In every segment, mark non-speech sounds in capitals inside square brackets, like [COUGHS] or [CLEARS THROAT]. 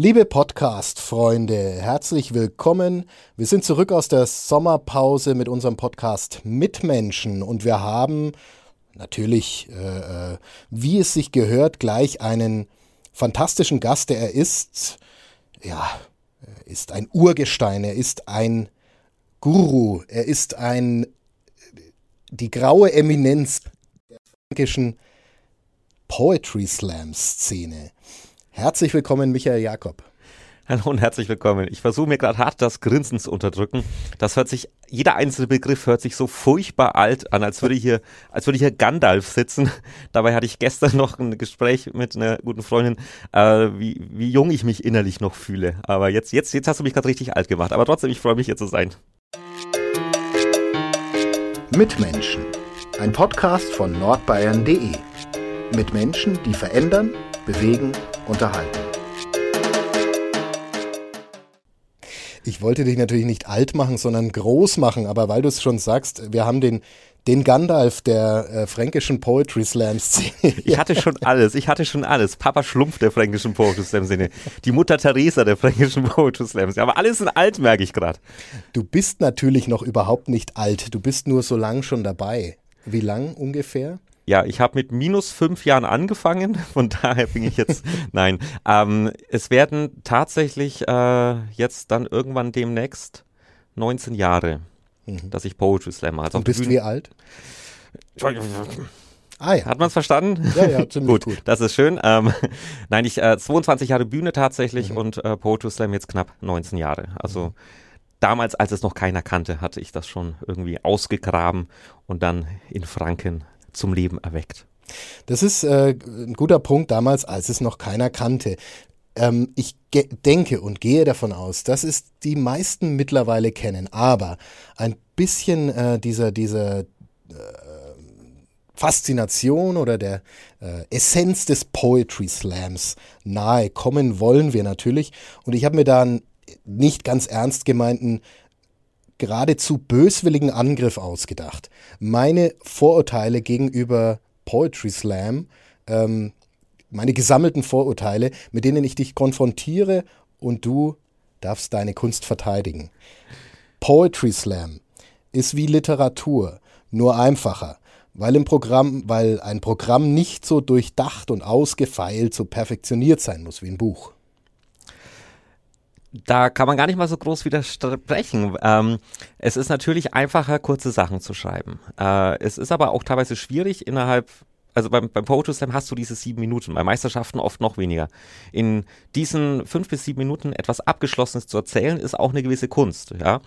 Liebe Podcast-Freunde, herzlich willkommen. Wir sind zurück aus der Sommerpause mit unserem Podcast Mitmenschen und wir haben natürlich, äh, äh, wie es sich gehört, gleich einen fantastischen Gast, er ist. Ja, ist ein Urgestein, er ist ein Guru, er ist ein die graue Eminenz der fränkischen Poetry Slam Szene. Herzlich willkommen, Michael Jakob. Hallo und herzlich willkommen. Ich versuche mir gerade hart das Grinsen zu unterdrücken. Das hört sich, jeder einzelne Begriff hört sich so furchtbar alt an, als würde hier, als würde hier Gandalf sitzen. [LAUGHS] Dabei hatte ich gestern noch ein Gespräch mit einer guten Freundin, äh, wie, wie jung ich mich innerlich noch fühle. Aber jetzt, jetzt, jetzt hast du mich gerade richtig alt gemacht. Aber trotzdem, ich freue mich hier zu sein. Mitmenschen. Ein Podcast von nordbayern.de. Mit Menschen, die verändern, bewegen, unterhalten. Ich wollte dich natürlich nicht alt machen, sondern groß machen, aber weil du es schon sagst, wir haben den, den Gandalf der äh, fränkischen Poetry Slam Szene. Ich hatte schon alles, ich hatte schon alles. Papa Schlumpf der fränkischen Poetry Slam Szene, die Mutter Teresa der fränkischen Poetry Slam Szene, aber alles in alt, merke ich gerade. Du bist natürlich noch überhaupt nicht alt, du bist nur so lang schon dabei. Wie lang ungefähr? Ja, ich habe mit minus fünf Jahren angefangen, [LAUGHS] von daher bin ich jetzt, [LAUGHS] nein. Ähm, es werden tatsächlich äh, jetzt dann irgendwann demnächst 19 Jahre, mhm. dass ich Poetry Slam Also Und bist wie alt? Ah, ja. Hat man es verstanden? Ja, ja, ziemlich gut, gut. Das ist schön. Ähm, [LAUGHS] nein, ich äh, 22 Jahre Bühne tatsächlich mhm. und äh, Poetry Slam jetzt knapp 19 Jahre. Also mhm. damals, als es noch keiner kannte, hatte ich das schon irgendwie ausgegraben und dann in Franken zum Leben erweckt. Das ist äh, ein guter Punkt damals, als es noch keiner kannte. Ähm, ich denke und gehe davon aus, dass es die meisten mittlerweile kennen, aber ein bisschen äh, dieser, dieser äh, Faszination oder der äh, Essenz des Poetry Slams nahe kommen wollen wir natürlich. Und ich habe mir da einen nicht ganz ernst gemeinten geradezu böswilligen Angriff ausgedacht. Meine Vorurteile gegenüber Poetry Slam, ähm, meine gesammelten Vorurteile, mit denen ich dich konfrontiere und du darfst deine Kunst verteidigen. Poetry Slam ist wie Literatur, nur einfacher, weil im Programm, weil ein Programm nicht so durchdacht und ausgefeilt, so perfektioniert sein muss wie ein Buch da kann man gar nicht mal so groß widersprechen. Ähm, es ist natürlich einfacher, kurze Sachen zu schreiben. Äh, es ist aber auch teilweise schwierig innerhalb also beim, beim Poetry Slam hast du diese sieben Minuten, bei Meisterschaften oft noch weniger. In diesen fünf bis sieben Minuten etwas Abgeschlossenes zu erzählen, ist auch eine gewisse Kunst, ja.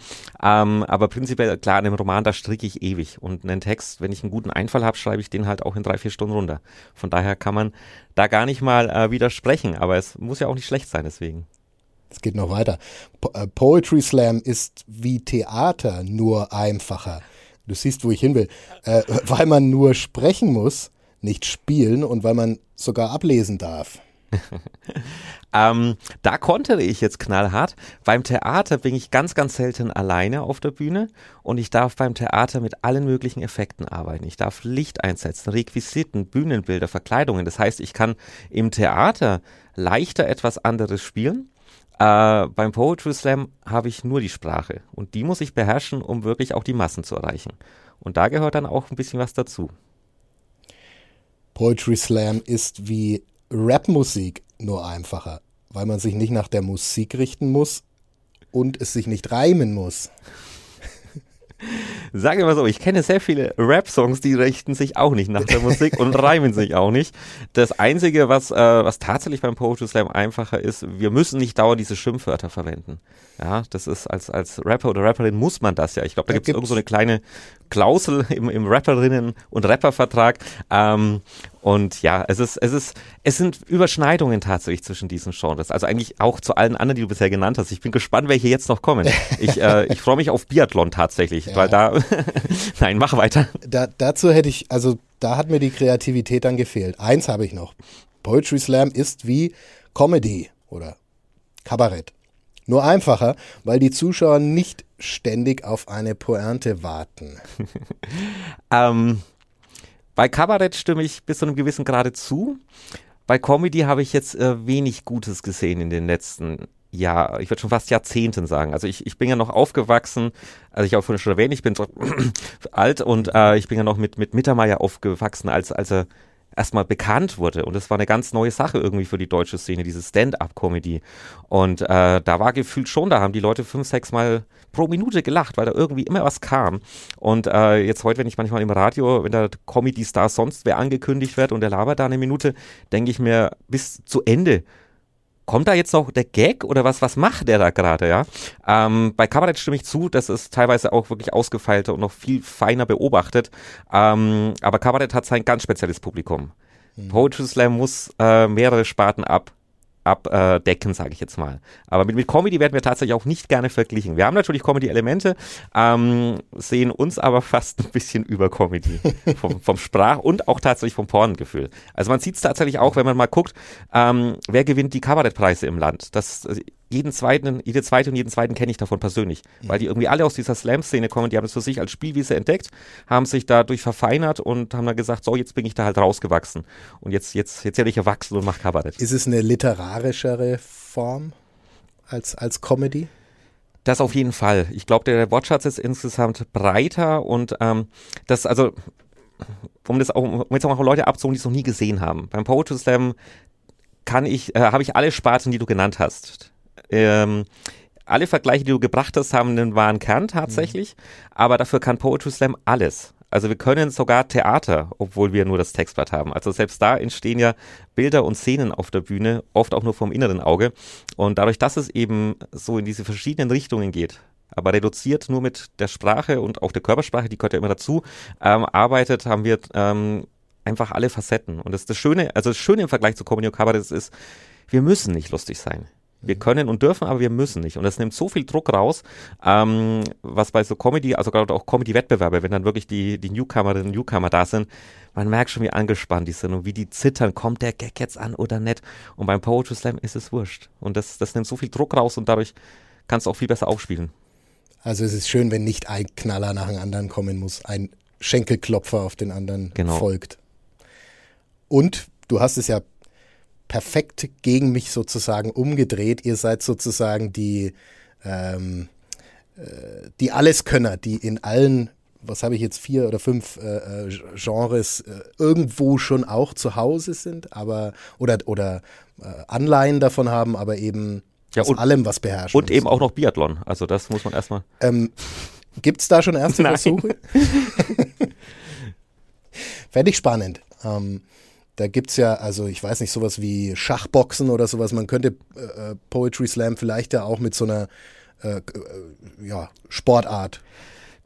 Ähm, aber prinzipiell, klar, in einem Roman, da stricke ich ewig. Und einen Text, wenn ich einen guten Einfall habe, schreibe ich den halt auch in drei, vier Stunden runter. Von daher kann man da gar nicht mal äh, widersprechen, aber es muss ja auch nicht schlecht sein, deswegen. Es geht noch weiter. Po äh, Poetry Slam ist wie Theater nur einfacher. Du siehst, wo ich hin will. Äh, [LAUGHS] weil man nur sprechen muss, nicht spielen und weil man sogar ablesen darf. [LAUGHS] ähm, da konnte ich jetzt knallhart. Beim Theater bin ich ganz, ganz selten alleine auf der Bühne und ich darf beim Theater mit allen möglichen Effekten arbeiten. Ich darf Licht einsetzen, Requisiten, Bühnenbilder, Verkleidungen. Das heißt, ich kann im Theater leichter etwas anderes spielen äh, beim Poetry Slam habe ich nur die Sprache und die muss ich beherrschen, um wirklich auch die Massen zu erreichen. Und da gehört dann auch ein bisschen was dazu. Poetry Slam ist wie Rapmusik nur einfacher, weil man sich nicht nach der Musik richten muss und es sich nicht reimen muss. Sagen wir mal so, ich kenne sehr viele Rap-Songs, die richten sich auch nicht nach der Musik und [LAUGHS] reimen sich auch nicht. Das Einzige, was, äh, was tatsächlich beim Poetry Slam einfacher ist, wir müssen nicht dauernd diese Schimpfwörter verwenden. Ja, das ist als, als Rapper oder Rapperin muss man das ja. Ich glaube, da, da gibt es irgend so eine kleine Klausel [LAUGHS] im, im Rapperinnen- und Rappervertrag. Ähm, und ja, es ist, es ist, es sind Überschneidungen tatsächlich zwischen diesen Genres. Also eigentlich auch zu allen anderen, die du bisher genannt hast. Ich bin gespannt, welche jetzt noch kommen. [LAUGHS] Ich, äh, ich freue mich auf Biathlon tatsächlich, ja. weil da, [LAUGHS] nein, mach weiter. Da, dazu hätte ich, also da hat mir die Kreativität dann gefehlt. Eins habe ich noch. Poetry Slam ist wie Comedy oder Kabarett. Nur einfacher, weil die Zuschauer nicht ständig auf eine Pointe warten. [LAUGHS] ähm, bei Kabarett stimme ich bis zu einem gewissen Grade zu. bei Comedy habe ich jetzt äh, wenig Gutes gesehen in den letzten ja, ich würde schon fast Jahrzehnten sagen. Also ich, ich bin ja noch aufgewachsen, also ich auch vorhin schon erwähnt, ich bin [CLEARS THROAT] alt und äh, ich bin ja noch mit, mit Mittermeier aufgewachsen, als, als er erstmal bekannt wurde. Und das war eine ganz neue Sache irgendwie für die deutsche Szene, diese Stand-up-Comedy. Und äh, da war gefühlt schon, da haben die Leute fünf, sechs Mal pro Minute gelacht, weil da irgendwie immer was kam. Und äh, jetzt heute, wenn ich manchmal im Radio, wenn der Comedy-Star sonst wer angekündigt wird und der labert da eine Minute, denke ich mir bis zu Ende kommt da jetzt noch der Gag oder was, was macht der da gerade, ja? Ähm, bei Kabarett stimme ich zu, das ist teilweise auch wirklich ausgefeilter und noch viel feiner beobachtet. Ähm, aber Kabarett hat sein ganz spezielles Publikum. Mhm. Poetry Slam muss äh, mehrere Sparten ab abdecken, sage ich jetzt mal. Aber mit, mit Comedy werden wir tatsächlich auch nicht gerne verglichen. Wir haben natürlich Comedy-Elemente, ähm, sehen uns aber [LAUGHS] fast ein bisschen über Comedy. vom, vom Sprach- und auch tatsächlich vom Porngefühl. Also man sieht es tatsächlich auch, wenn man mal guckt, ähm, wer gewinnt die Kabarettpreise im Land. Das, jeden zweiten, jede zweite und jeden zweiten kenne ich davon persönlich, mhm. weil die irgendwie alle aus dieser Slam-Szene kommen, die haben es für sich als Spielwiese entdeckt, haben sich dadurch verfeinert und haben dann gesagt, so, jetzt bin ich da halt rausgewachsen und jetzt, jetzt, jetzt werde ich erwachsen und mache Kabarett. Ist es eine literarischere Form als, als Comedy? Das auf jeden Fall. Ich glaube, der Wortschatz ist insgesamt breiter und ähm, das, also um das auch, um jetzt auch mal Leute abzuholen, die es noch nie gesehen haben. Beim Poetry Slam kann ich, äh, habe ich alle Sparten, die du genannt hast ähm, alle Vergleiche, die du gebracht hast, haben einen wahren Kern tatsächlich, mhm. aber dafür kann Poetry Slam alles. Also wir können sogar Theater, obwohl wir nur das Textblatt haben. Also selbst da entstehen ja Bilder und Szenen auf der Bühne, oft auch nur vom inneren Auge. Und dadurch, dass es eben so in diese verschiedenen Richtungen geht, aber reduziert nur mit der Sprache und auch der Körpersprache, die gehört ja immer dazu, ähm, arbeitet, haben wir ähm, einfach alle Facetten. Und das, das Schöne, also das Schöne im Vergleich zu Comedy und Kabarett ist, wir müssen nicht lustig sein. Wir können und dürfen, aber wir müssen nicht. Und das nimmt so viel Druck raus, ähm, was bei so Comedy, also gerade auch Comedy-Wettbewerbe, wenn dann wirklich die, die Newcomerinnen und Newcomer da sind, man merkt schon, wie angespannt die sind und wie die zittern, kommt der Gag jetzt an oder nicht. Und beim Poetry Slam ist es wurscht. Und das, das nimmt so viel Druck raus und dadurch kannst du auch viel besser aufspielen. Also es ist schön, wenn nicht ein Knaller nach dem anderen kommen muss, ein Schenkelklopfer auf den anderen genau. folgt. Und du hast es ja perfekt gegen mich sozusagen umgedreht. Ihr seid sozusagen die, ähm, äh, die Alleskönner, die in allen, was habe ich jetzt, vier oder fünf äh, äh Genres äh, irgendwo schon auch zu Hause sind, aber oder, oder äh, Anleihen davon haben, aber eben ja, aus und, allem was beherrschen. Und eben auch noch Biathlon. Also das muss man erstmal. Ähm, Gibt es da schon erste Versuche? [LAUGHS] [LAUGHS] Fände ich spannend. Ähm, da gibt es ja, also ich weiß nicht, sowas wie Schachboxen oder sowas. Man könnte äh, Poetry Slam vielleicht ja auch mit so einer äh, äh ja, Sportart.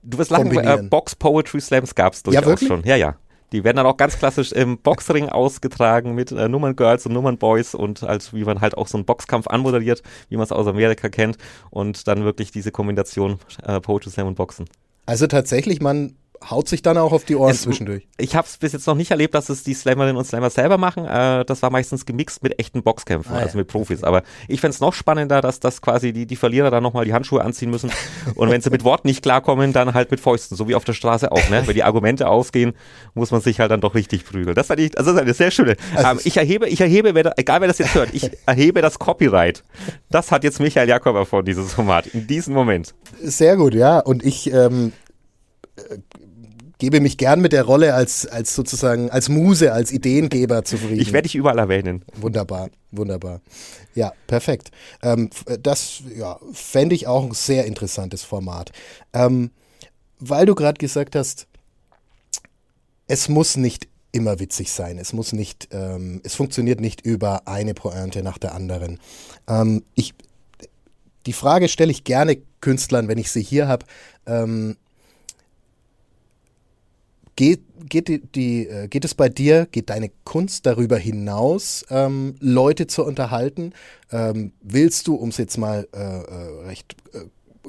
Du wirst lachen, äh, Box Poetry Slams gab es durchaus ja, schon. Ja, ja. Die werden dann auch ganz klassisch im Boxring ausgetragen mit äh, Girls und Nummern Boys und als wie man halt auch so einen Boxkampf anmoderiert, wie man es aus Amerika kennt und dann wirklich diese Kombination äh, Poetry Slam und Boxen. Also tatsächlich, man haut sich dann auch auf die Ohren es, zwischendurch. Ich habe es bis jetzt noch nicht erlebt, dass es die Slammerinnen und Slammer selber machen. Äh, das war meistens gemixt mit echten Boxkämpfen, ah, also ja. mit Profis. Aber ich fände es noch spannender, dass das quasi die, die Verlierer dann nochmal die Handschuhe anziehen müssen. [LAUGHS] und wenn sie mit Worten nicht klarkommen, dann halt mit Fäusten, so wie auf der Straße auch. Ne? Wenn die Argumente ausgehen, muss man sich halt dann doch richtig prügeln. Das ich, also das ist eine sehr schöne. Also ähm, ich erhebe, ich erhebe, wer da, egal wer das jetzt hört, ich [LAUGHS] erhebe das Copyright. Das hat jetzt Michael Jakob erfunden, dieses Format, in diesem Moment. Sehr gut, ja. Und ich ähm, gebe mich gern mit der Rolle als, als sozusagen, als Muse, als Ideengeber zufrieden. Ich werde dich überall erwähnen. Wunderbar, wunderbar. Ja, perfekt. Ähm, das ja, fände ich auch ein sehr interessantes Format. Ähm, weil du gerade gesagt hast, es muss nicht immer witzig sein. Es muss nicht, ähm, es funktioniert nicht über eine Pointe nach der anderen. Ähm, ich, die Frage stelle ich gerne Künstlern, wenn ich sie hier habe. Ähm, Geht, geht, die, die, äh, geht es bei dir, geht deine Kunst darüber hinaus, ähm, Leute zu unterhalten? Ähm, willst du, um es jetzt mal äh, äh, recht äh,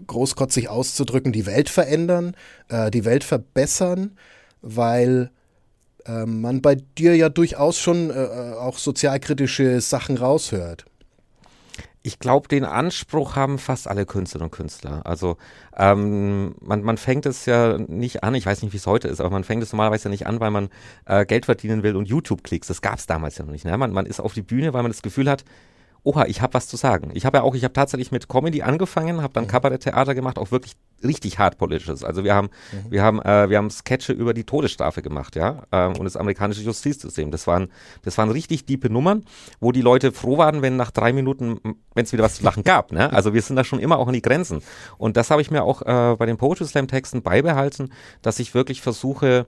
großkotzig auszudrücken, die Welt verändern, äh, die Welt verbessern? Weil ähm, man bei dir ja durchaus schon äh, auch sozialkritische Sachen raushört. Ich glaube, den Anspruch haben fast alle Künstlerinnen und Künstler. Also ähm, man, man fängt es ja nicht an, ich weiß nicht, wie es heute ist, aber man fängt es normalerweise ja nicht an, weil man äh, Geld verdienen will und YouTube-Klicks. Das gab es damals ja noch nicht. Ne? Man, man ist auf die Bühne, weil man das Gefühl hat, oha, ich habe was zu sagen. Ich habe ja auch, ich habe tatsächlich mit Comedy angefangen, habe dann mhm. Kabaretttheater gemacht, auch wirklich richtig hart politisches. Also wir haben, mhm. wir haben, äh, wir haben Sketche über die Todesstrafe gemacht, ja, ähm, und das amerikanische Justizsystem. Das waren, das waren richtig diepe Nummern, wo die Leute froh waren, wenn nach drei Minuten, wenn es wieder was zu lachen gab. Ne? Also wir sind da schon immer auch an die Grenzen. Und das habe ich mir auch äh, bei den Poetry Slam Texten beibehalten, dass ich wirklich versuche,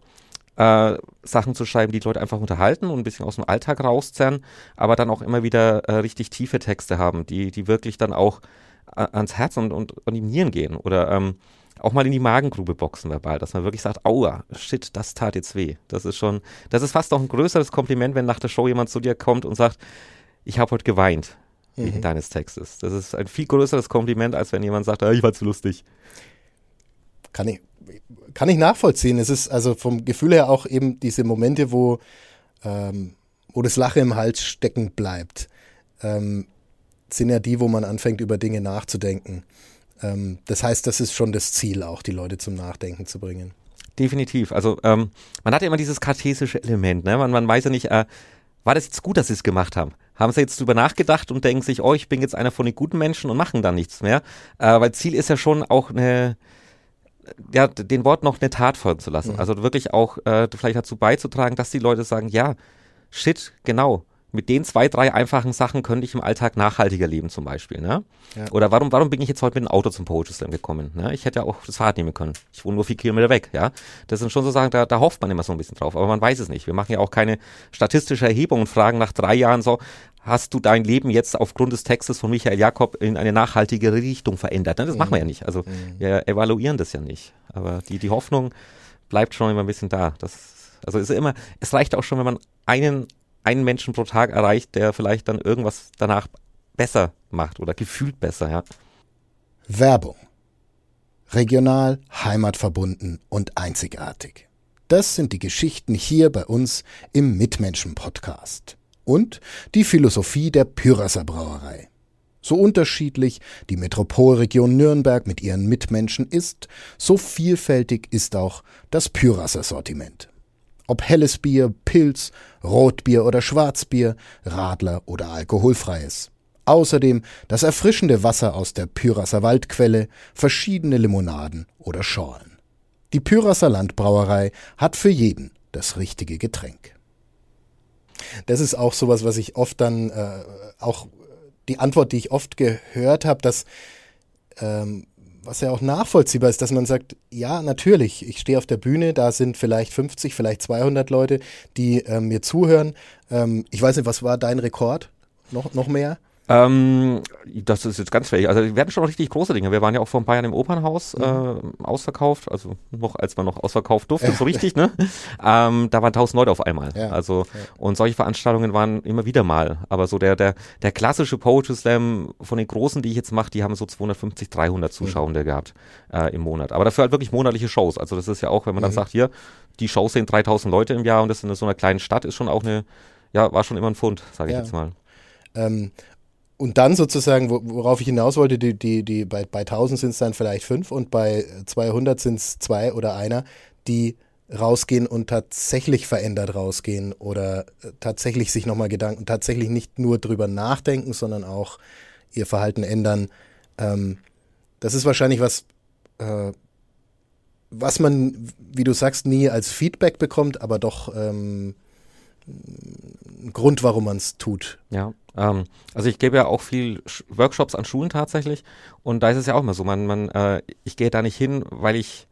äh, Sachen zu schreiben, die, die Leute einfach unterhalten und ein bisschen aus dem Alltag rauszerren, aber dann auch immer wieder äh, richtig tiefe Texte haben, die, die wirklich dann auch äh, ans Herz und, und an die Nieren gehen oder ähm, auch mal in die Magengrube boxen verbal, dass man wirklich sagt, aua, shit, das tat jetzt weh. Das ist schon, das ist fast noch ein größeres Kompliment, wenn nach der Show jemand zu dir kommt und sagt, ich habe heute geweint wegen mhm. deines Textes. Das ist ein viel größeres Kompliment, als wenn jemand sagt, ah, ich war zu lustig. Kann ich, kann ich nachvollziehen. Es ist also vom Gefühl her auch eben diese Momente, wo, ähm, wo das Lachen im Hals stecken bleibt, ähm, sind ja die, wo man anfängt, über Dinge nachzudenken. Ähm, das heißt, das ist schon das Ziel, auch die Leute zum Nachdenken zu bringen. Definitiv. Also ähm, man hat ja immer dieses kartesische Element. Ne? Man, man weiß ja nicht, äh, war das jetzt gut, dass sie es gemacht haben? Haben sie jetzt drüber nachgedacht und denken sich, oh, ich bin jetzt einer von den guten Menschen und machen dann nichts mehr? Äh, weil Ziel ist ja schon auch eine, ja, den Wort noch eine Tat folgen zu lassen. Mhm. Also wirklich auch äh, vielleicht dazu beizutragen, dass die Leute sagen, ja, shit, genau. Mit den zwei, drei einfachen Sachen könnte ich im Alltag nachhaltiger leben zum Beispiel. Ne? Ja. Oder warum, warum bin ich jetzt heute mit dem Auto zum Poetry Slam gekommen? Ne? Ich hätte ja auch das Fahrrad nehmen können. Ich wohne nur vier Kilometer weg. Ja, Das sind schon so Sachen, da, da hofft man immer so ein bisschen drauf. Aber man weiß es nicht. Wir machen ja auch keine statistische Erhebung und fragen nach drei Jahren so, hast du dein Leben jetzt aufgrund des Textes von Michael Jakob in eine nachhaltigere Richtung verändert. Ne? Das mhm. machen wir ja nicht. Also mhm. wir evaluieren das ja nicht. Aber die, die Hoffnung bleibt schon immer ein bisschen da. Das, also ist immer, es reicht auch schon, wenn man einen, einen Menschen pro Tag erreicht, der vielleicht dann irgendwas danach besser macht oder gefühlt besser, ja. Werbung. Regional, heimatverbunden und einzigartig. Das sind die Geschichten hier bei uns im Mitmenschen-Podcast und die Philosophie der Pyrasser Brauerei. So unterschiedlich die Metropolregion Nürnberg mit ihren Mitmenschen ist, so vielfältig ist auch das Pyrasser Sortiment. Ob helles Bier, Pilz, Rotbier oder Schwarzbier, Radler oder alkoholfreies. Außerdem das erfrischende Wasser aus der Pyrasser Waldquelle, verschiedene Limonaden oder Schorlen. Die Pyrasser Landbrauerei hat für jeden das richtige Getränk. Das ist auch sowas, was ich oft dann, äh, auch die Antwort, die ich oft gehört habe, dass, ähm, was ja auch nachvollziehbar ist, dass man sagt, ja, natürlich, ich stehe auf der Bühne, da sind vielleicht 50, vielleicht 200 Leute, die äh, mir zuhören. Ähm, ich weiß nicht, was war dein Rekord? Noch, noch mehr? Ähm, das ist jetzt ganz fähig. Also wir hatten schon richtig große Dinge. Wir waren ja auch vor ein paar Jahren im Opernhaus mhm. äh, ausverkauft, also noch als man noch ausverkauft durfte, so richtig, ne? [LAUGHS] Ähm, da waren tausend Leute auf einmal. Ja. Also ja. und solche Veranstaltungen waren immer wieder mal. Aber so der der der klassische Poetry Slam von den großen, die ich jetzt mache, die haben so 250, 300 Zuschauende mhm. gehabt äh, im Monat. Aber dafür halt wirklich monatliche Shows. Also das ist ja auch, wenn man mhm. dann sagt, hier die Shows sehen 3000 Leute im Jahr und das in so einer kleinen Stadt ist schon auch eine, ja, war schon immer ein Fund, sage ich ja. jetzt mal. Ähm, und dann sozusagen, worauf ich hinaus wollte, die, die, die, bei, bei 1000 sind es dann vielleicht fünf und bei 200 sind es zwei oder einer, die rausgehen und tatsächlich verändert rausgehen oder äh, tatsächlich sich nochmal Gedanken, tatsächlich nicht nur drüber nachdenken, sondern auch ihr Verhalten ändern. Ähm, das ist wahrscheinlich was, äh, was man, wie du sagst, nie als Feedback bekommt, aber doch ähm, ein Grund, warum man es tut. Ja, ähm, also ich gebe ja auch viel Workshops an Schulen tatsächlich. Und da ist es ja auch immer so, man, man, äh, ich gehe da nicht hin, weil ich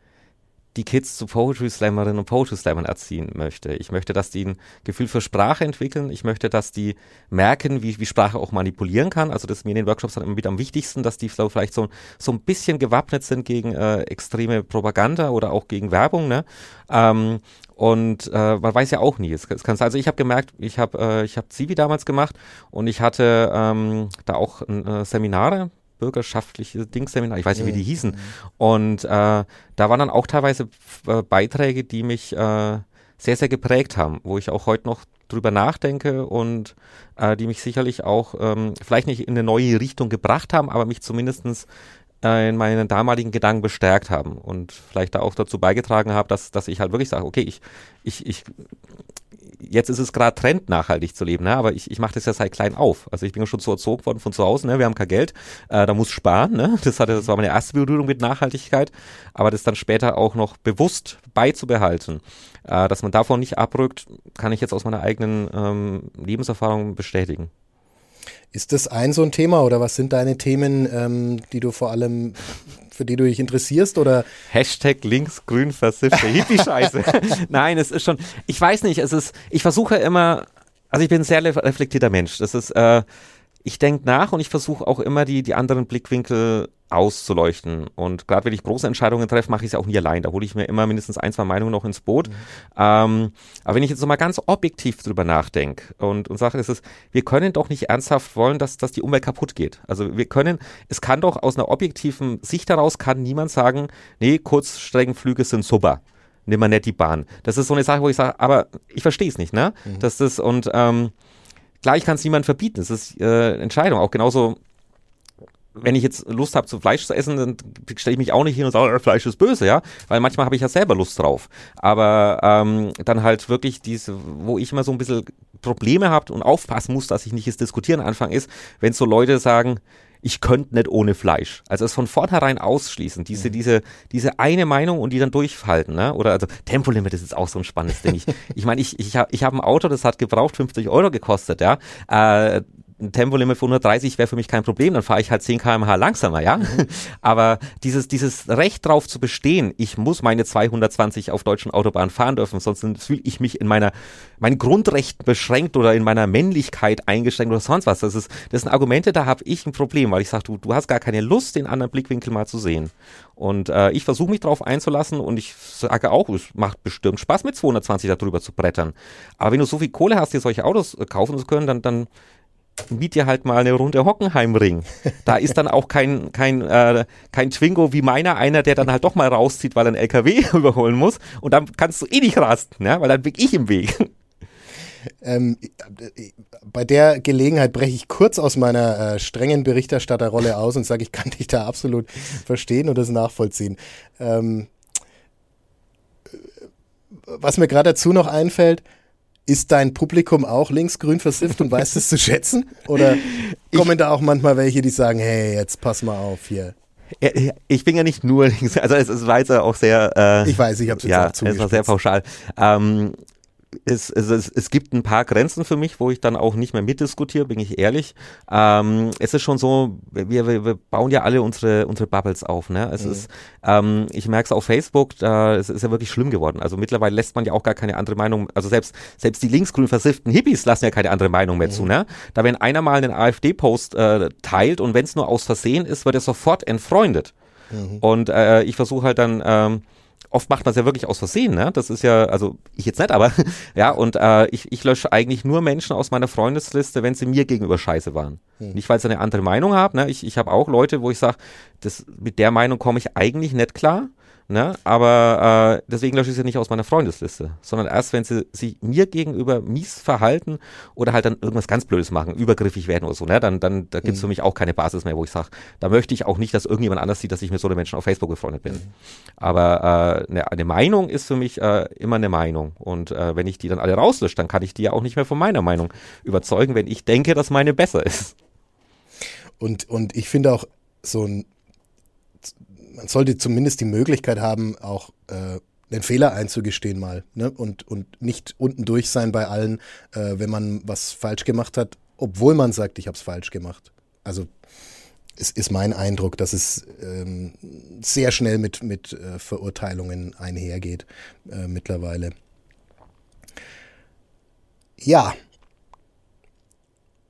die Kids zu Poetry Slammerinnen und Poetry Slammern erziehen möchte. Ich möchte, dass die ein Gefühl für Sprache entwickeln. Ich möchte, dass die merken, wie, wie Sprache auch manipulieren kann. Also das ist mir in den Workshops dann immer wieder am wichtigsten, dass die vielleicht so, so ein bisschen gewappnet sind gegen äh, extreme Propaganda oder auch gegen Werbung. Ne? Ähm, und äh, man weiß ja auch nie. Es, es kann, also ich habe gemerkt, ich habe äh, ich Zivi damals gemacht und ich hatte ähm, da auch äh, Seminare bürgerschaftliche Dingsseminar, ich weiß nicht, wie die mhm. hießen. Und äh, da waren dann auch teilweise äh, Beiträge, die mich äh, sehr, sehr geprägt haben, wo ich auch heute noch drüber nachdenke und äh, die mich sicherlich auch ähm, vielleicht nicht in eine neue Richtung gebracht haben, aber mich zumindestens äh, in meinen damaligen Gedanken bestärkt haben und vielleicht da auch dazu beigetragen habe, dass, dass ich halt wirklich sage, okay, ich, ich, ich jetzt ist es gerade Trend, nachhaltig zu leben, ne? aber ich, ich mache das ja seit klein auf. Also ich bin ja schon so erzogen worden von zu Hause, ne? wir haben kein Geld, äh, da muss sparen. Ne? [LAUGHS] Das, hatte, das war meine erste Berührung mit Nachhaltigkeit, aber das dann später auch noch bewusst beizubehalten, äh, dass man davon nicht abrückt, kann ich jetzt aus meiner eigenen ähm, Lebenserfahrung bestätigen. Ist das ein so ein Thema oder was sind deine Themen, ähm, die du vor allem, für die du dich interessierst oder? Hashtag linksgrün versiffte Hippie-Scheiße. [LAUGHS] Nein, es ist schon, ich weiß nicht, es ist, ich versuche immer, also ich bin ein sehr reflektierter Mensch. Das ist, äh, ich denke nach und ich versuche auch immer die, die anderen Blickwinkel auszuleuchten. Und gerade wenn ich große Entscheidungen treffe, mache ich es ja auch nie allein. Da hole ich mir immer mindestens ein, zwei Meinungen noch ins Boot. Mhm. Ähm, aber wenn ich jetzt so mal ganz objektiv drüber nachdenke und, und sage, es ist, wir können doch nicht ernsthaft wollen, dass, dass die Umwelt kaputt geht. Also wir können, es kann doch aus einer objektiven Sicht heraus, kann niemand sagen, nee, Kurzstreckenflüge sind super. Nimm mal nicht die Bahn. Das ist so eine Sache, wo ich sage, aber ich verstehe es nicht, ne? Mhm. Das ist, und ähm, klar, ich kann es niemand verbieten. Das ist äh, Entscheidung. Auch genauso wenn ich jetzt Lust habe, zu Fleisch zu essen, dann stelle ich mich auch nicht hin und sage, oh, Fleisch ist böse, ja, weil manchmal habe ich ja selber Lust drauf. Aber ähm, dann halt wirklich diese, wo ich immer so ein bisschen Probleme habe und aufpassen muss, dass ich nicht ins Diskutieren anfange, ist, wenn so Leute sagen, ich könnte nicht ohne Fleisch. Also es von vornherein ausschließen, diese, mhm. diese, diese eine Meinung und die dann durchfalten, ne? Oder also Tempolimit ist jetzt auch so ein spannendes Ding. Ich, ich meine, ich, ich habe ich hab ein Auto, das hat gebraucht 50 Euro gekostet, ja. Äh, ein Tempolimit von 130 wäre für mich kein Problem, dann fahre ich halt 10 km/h langsamer, ja. Mhm. [LAUGHS] Aber dieses, dieses Recht drauf zu bestehen, ich muss meine 220 auf deutschen Autobahnen fahren dürfen, sonst fühle ich mich in meiner, meinen Grundrechten beschränkt oder in meiner Männlichkeit eingeschränkt oder sonst was. Das ist, das sind Argumente, da habe ich ein Problem, weil ich sage, du, du hast gar keine Lust, den anderen Blickwinkel mal zu sehen. Und äh, ich versuche mich darauf einzulassen und ich sage auch, es macht bestimmt Spaß mit 220 darüber zu brettern. Aber wenn du so viel Kohle hast, dir solche Autos äh, kaufen zu können, dann, dann miet dir halt mal eine Runde Hockenheimring. Da ist dann auch kein, kein, äh, kein Twingo wie meiner, einer, der dann halt doch mal rauszieht, weil er einen LKW [LAUGHS] überholen muss. Und dann kannst du eh nicht rasten, ja? weil dann bin ich im Weg. Ähm, bei der Gelegenheit breche ich kurz aus meiner äh, strengen Berichterstatterrolle aus und sage, ich kann dich da absolut verstehen und das nachvollziehen. Ähm, was mir gerade dazu noch einfällt, ist dein Publikum auch linksgrün versifft und weiß es zu schätzen? Oder [LAUGHS] kommen ich, da auch manchmal welche, die sagen, hey, jetzt pass mal auf hier? Ich bin ja nicht nur links, also es, es war jetzt auch sehr. Äh, ich weiß, ich habe es jetzt ja, auch es war sehr pauschal. Ähm, es, es, es, es gibt ein paar Grenzen für mich, wo ich dann auch nicht mehr mitdiskutiere, bin ich ehrlich. Ähm, es ist schon so, wir, wir, wir bauen ja alle unsere, unsere Bubbles auf. Ne? Es mhm. ist, ähm, ich merke es auf Facebook, da es ist ja wirklich schlimm geworden. Also mittlerweile lässt man ja auch gar keine andere Meinung, also selbst, selbst die linksgrün versifften Hippies lassen ja keine andere Meinung mehr mhm. zu. Ne? Da wenn einer mal einen AfD-Post äh, teilt und wenn es nur aus Versehen ist, wird er sofort entfreundet. Mhm. Und äh, ich versuche halt dann ähm, oft macht man es ja wirklich aus Versehen, ne? Das ist ja, also ich jetzt nicht, aber [LAUGHS] ja, und äh, ich, ich lösche eigentlich nur Menschen aus meiner Freundesliste, wenn sie mir gegenüber scheiße waren. Hm. Nicht, weil sie eine andere Meinung haben, ne? Ich, ich habe auch Leute, wo ich sage, mit der Meinung komme ich eigentlich nicht klar. Ne? Aber äh, deswegen lösche ich sie nicht aus meiner Freundesliste, sondern erst, wenn sie sich mir gegenüber mies verhalten oder halt dann irgendwas ganz Blödes machen, übergriffig werden oder so, ne? dann, dann da gibt's mhm. für mich auch keine Basis mehr, wo ich sage, da möchte ich auch nicht, dass irgendjemand anders sieht, dass ich mit so einem Menschen auf Facebook befreundet bin. Mhm. Aber äh, eine, eine Meinung ist für mich äh, immer eine Meinung. Und äh, wenn ich die dann alle rauslösche, dann kann ich die ja auch nicht mehr von meiner Meinung überzeugen, wenn ich denke, dass meine besser ist. Und, und ich finde auch so ein man sollte zumindest die Möglichkeit haben, auch äh, den Fehler einzugestehen mal ne? und, und nicht unten durch sein bei allen, äh, wenn man was falsch gemacht hat, obwohl man sagt, ich habe es falsch gemacht. Also es ist mein Eindruck, dass es ähm, sehr schnell mit, mit äh, Verurteilungen einhergeht äh, mittlerweile. Ja,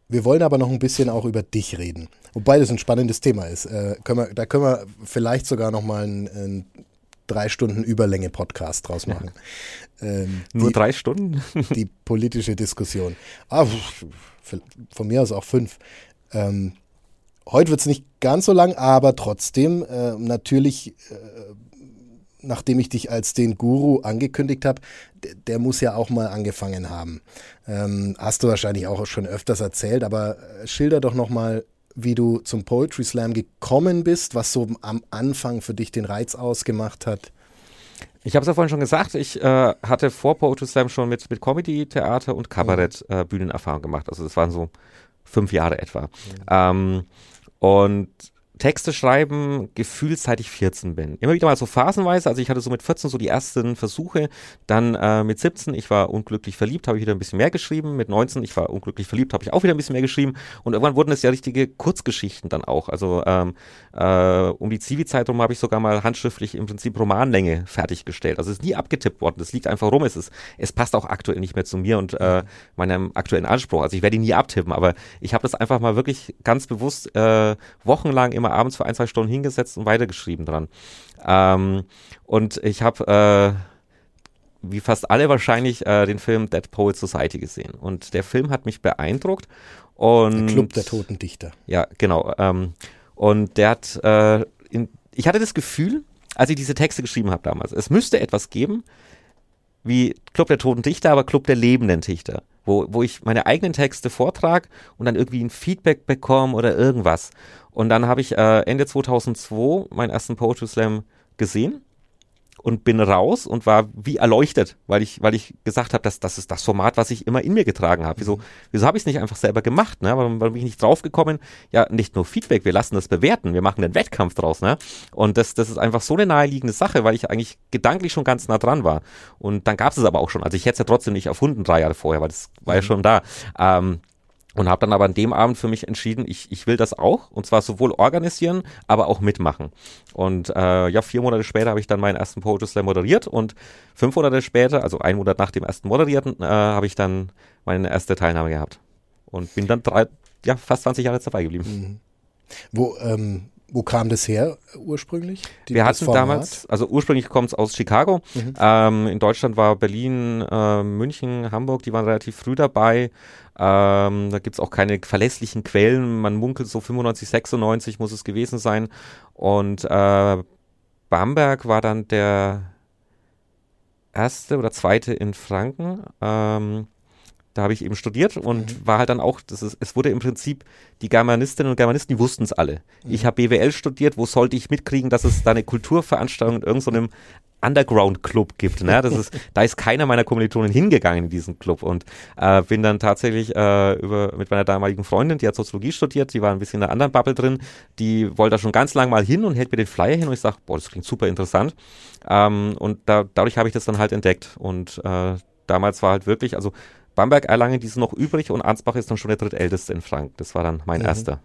wir wollen aber noch ein bisschen auch über dich reden. Wobei das ein spannendes Thema ist. Äh, können wir, da können wir vielleicht sogar noch mal einen, einen drei Stunden Überlänge Podcast draus machen. Ähm, Nur die, drei Stunden? [LAUGHS] die politische Diskussion. Ah, von mir aus auch fünf. Ähm, heute wird es nicht ganz so lang, aber trotzdem äh, natürlich äh, nachdem ich dich als den Guru angekündigt habe, der, muss ja auch mal angefangen haben. Ähm, hast du wahrscheinlich auch schon öfters erzählt, aber äh, schilder doch nochmal, wie du zum Poetry Slam gekommen bist, was so am Anfang für dich den Reiz ausgemacht hat. Ich habe es ja vorhin schon gesagt, ich äh, hatte vor Poetry Slam schon mit, mit Comedy, Theater und Kabarett mhm. äh, Bühnenerfahrung gemacht. Also das waren so fünf Jahre etwa. Mhm. Ähm, und Texte schreiben gefühlt seit ich 14 bin. Immer wieder mal so phasenweise, also ich hatte so mit 14 so die ersten Versuche, dann äh, mit 17, ich war unglücklich verliebt, habe ich wieder ein bisschen mehr geschrieben, mit 19, ich war unglücklich verliebt, habe ich auch wieder ein bisschen mehr geschrieben und irgendwann wurden es ja richtige Kurzgeschichten dann auch, also ähm, äh, um die Zivi-Zeit rum habe ich sogar mal handschriftlich im Prinzip Romanlänge fertiggestellt, also es ist nie abgetippt worden, das liegt einfach rum, es ist, es passt auch aktuell nicht mehr zu mir und äh, meinem aktuellen Anspruch, also ich werde ihn nie abtippen, aber ich habe das einfach mal wirklich ganz bewusst äh, wochenlang immer immer abends für ein, zwei Stunden hingesetzt und weitergeschrieben dran. Ähm, und ich habe, äh, wie fast alle wahrscheinlich, äh, den Film Dead Poet Society gesehen. Und der Film hat mich beeindruckt. Und, der Club der toten Dichter. Ja, genau. Ähm, und der hat, äh, in, ich hatte das Gefühl, als ich diese Texte geschrieben habe damals, es müsste etwas geben, wie Club der Toten Dichter, aber Club der lebenden Dichter, wo, wo ich meine eigenen Texte vortrage und dann irgendwie ein Feedback bekomme oder irgendwas. Und dann habe ich äh, Ende 2002 meinen ersten Poetry Slam gesehen und bin raus und war wie erleuchtet, weil ich, weil ich gesagt habe, dass das ist das Format, was ich immer in mir getragen habe. Wieso, wieso habe ich es nicht einfach selber gemacht? Ne? Warum, warum bin ich nicht draufgekommen? Ja, nicht nur Feedback, wir lassen das bewerten, wir machen einen Wettkampf draus. Ne? Und das, das ist einfach so eine naheliegende Sache, weil ich eigentlich gedanklich schon ganz nah dran war. Und dann gab es es aber auch schon. Also ich hätte es ja trotzdem nicht erfunden drei Jahre vorher, weil das war ja mhm. schon da. Ähm, und habe dann aber an dem Abend für mich entschieden, ich, ich will das auch und zwar sowohl organisieren, aber auch mitmachen. Und äh, ja, vier Monate später habe ich dann meinen ersten Poetry Slam moderiert und fünf Monate später, also ein Monat nach dem ersten Moderierten, äh, habe ich dann meine erste Teilnahme gehabt und bin dann drei, ja, fast 20 Jahre dabei geblieben. Mhm. Wo, ähm, wo kam das her ursprünglich? Die, Wir hatten damals, also ursprünglich kommt es aus Chicago. Mhm. Ähm, in Deutschland war Berlin, äh, München, Hamburg, die waren relativ früh dabei. Ähm, da gibt es auch keine verlässlichen Quellen. Man munkelt so 95, 96 muss es gewesen sein. Und äh, Bamberg war dann der erste oder zweite in Franken. Ähm, da habe ich eben studiert und mhm. war halt dann auch, das ist, es wurde im Prinzip, die Germanistinnen und Germanisten, die wussten es alle. Mhm. Ich habe BWL studiert, wo sollte ich mitkriegen, dass es da eine Kulturveranstaltung in irgendeinem Underground-Club gibt. Ne? Das ist, [LAUGHS] da ist keiner meiner Kommilitonen hingegangen in diesen Club und äh, bin dann tatsächlich äh, über, mit meiner damaligen Freundin, die hat Soziologie studiert, die war ein bisschen in einer anderen Bubble drin, die wollte da schon ganz lang mal hin und hält mir den Flyer hin und ich sage, boah, das klingt super interessant. Ähm, und da, dadurch habe ich das dann halt entdeckt und äh, damals war halt wirklich, also Bamberg, Erlangen, die sind noch übrig und Ansbach ist dann schon der drittälteste in Frank. Das war dann mein mhm. erster.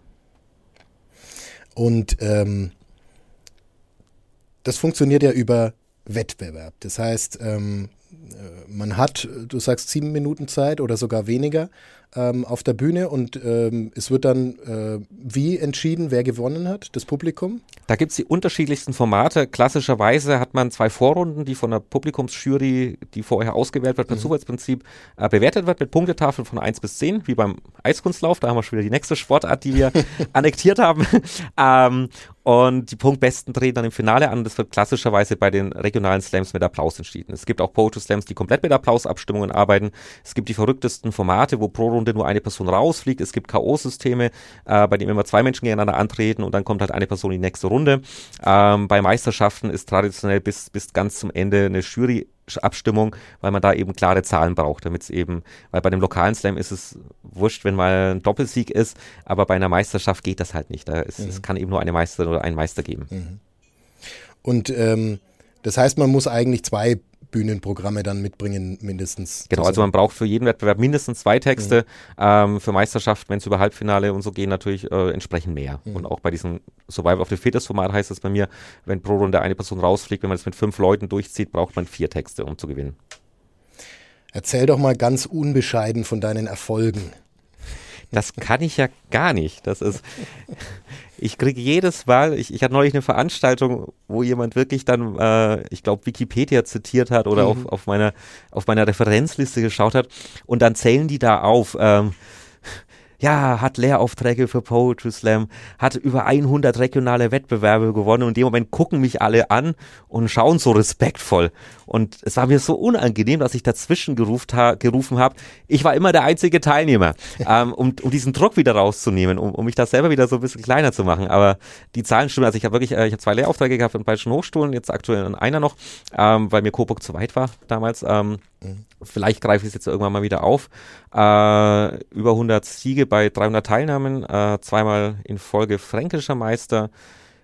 Und ähm, das funktioniert ja über Wettbewerb. Das heißt, ähm, äh, man hat, du sagst sieben Minuten Zeit oder sogar weniger ähm, auf der Bühne und ähm, es wird dann äh, wie entschieden, wer gewonnen hat, das Publikum? Da gibt es die unterschiedlichsten Formate. Klassischerweise hat man zwei Vorrunden, die von der Publikumsjury, die vorher ausgewählt wird, per mhm. Zufallsprinzip äh, bewertet wird mit Punktetafeln von 1 bis 10, wie beim Eiskunstlauf. Da haben wir schon wieder die nächste Sportart, die wir [LAUGHS] annektiert haben. ähm, und die Punktbesten treten dann im Finale an. Das wird klassischerweise bei den regionalen Slams mit Applaus entschieden. Es gibt auch Poetry Slams, die komplett mit Applausabstimmungen arbeiten. Es gibt die verrücktesten Formate, wo pro Runde nur eine Person rausfliegt. Es gibt K.O.-Systeme, äh, bei denen immer zwei Menschen gegeneinander antreten und dann kommt halt eine Person in die nächste Runde. Ähm, bei Meisterschaften ist traditionell bis, bis ganz zum Ende eine Jury Abstimmung, weil man da eben klare Zahlen braucht, damit es eben, weil bei dem lokalen Slam ist es wurscht, wenn mal ein Doppelsieg ist, aber bei einer Meisterschaft geht das halt nicht. Da ist, mhm. Es kann eben nur eine Meisterin oder einen Meister geben. Mhm. Und ähm, das heißt, man muss eigentlich zwei Bühnenprogramme dann mitbringen, mindestens. Genau, also man braucht für jeden Wettbewerb mindestens zwei Texte. Mhm. Ähm, für Meisterschaften, wenn es über Halbfinale und so gehen, natürlich äh, entsprechend mehr. Mhm. Und auch bei diesem Survival of the Fittest Format heißt es bei mir, wenn pro Runde eine Person rausfliegt, wenn man das mit fünf Leuten durchzieht, braucht man vier Texte, um zu gewinnen. Erzähl doch mal ganz unbescheiden von deinen Erfolgen. Das kann ich ja gar nicht. Das ist, ich kriege jedes Mal, ich, ich hatte neulich eine Veranstaltung, wo jemand wirklich dann, äh, ich glaube, Wikipedia zitiert hat oder mhm. auf, auf, meiner, auf meiner Referenzliste geschaut hat und dann zählen die da auf. Ähm, ja, hat Lehraufträge für Poetry Slam, hat über 100 regionale Wettbewerbe gewonnen und in dem Moment gucken mich alle an und schauen so respektvoll. Und es war mir so unangenehm, dass ich dazwischen gerufen, ha gerufen habe. Ich war immer der einzige Teilnehmer, [LAUGHS] ähm, um, um diesen Druck wieder rauszunehmen, um, um mich da selber wieder so ein bisschen kleiner zu machen. Aber die Zahlen stimmen. Also ich habe wirklich, äh, ich habe zwei Lehraufträge gehabt an beiden Hochschulen, jetzt aktuell einer noch, ähm, weil mir Coburg zu weit war damals. Ähm, mhm. Vielleicht greife ich es jetzt irgendwann mal wieder auf. Äh, über 100 Siege bei 300 Teilnahmen, äh, zweimal in Folge fränkischer Meister.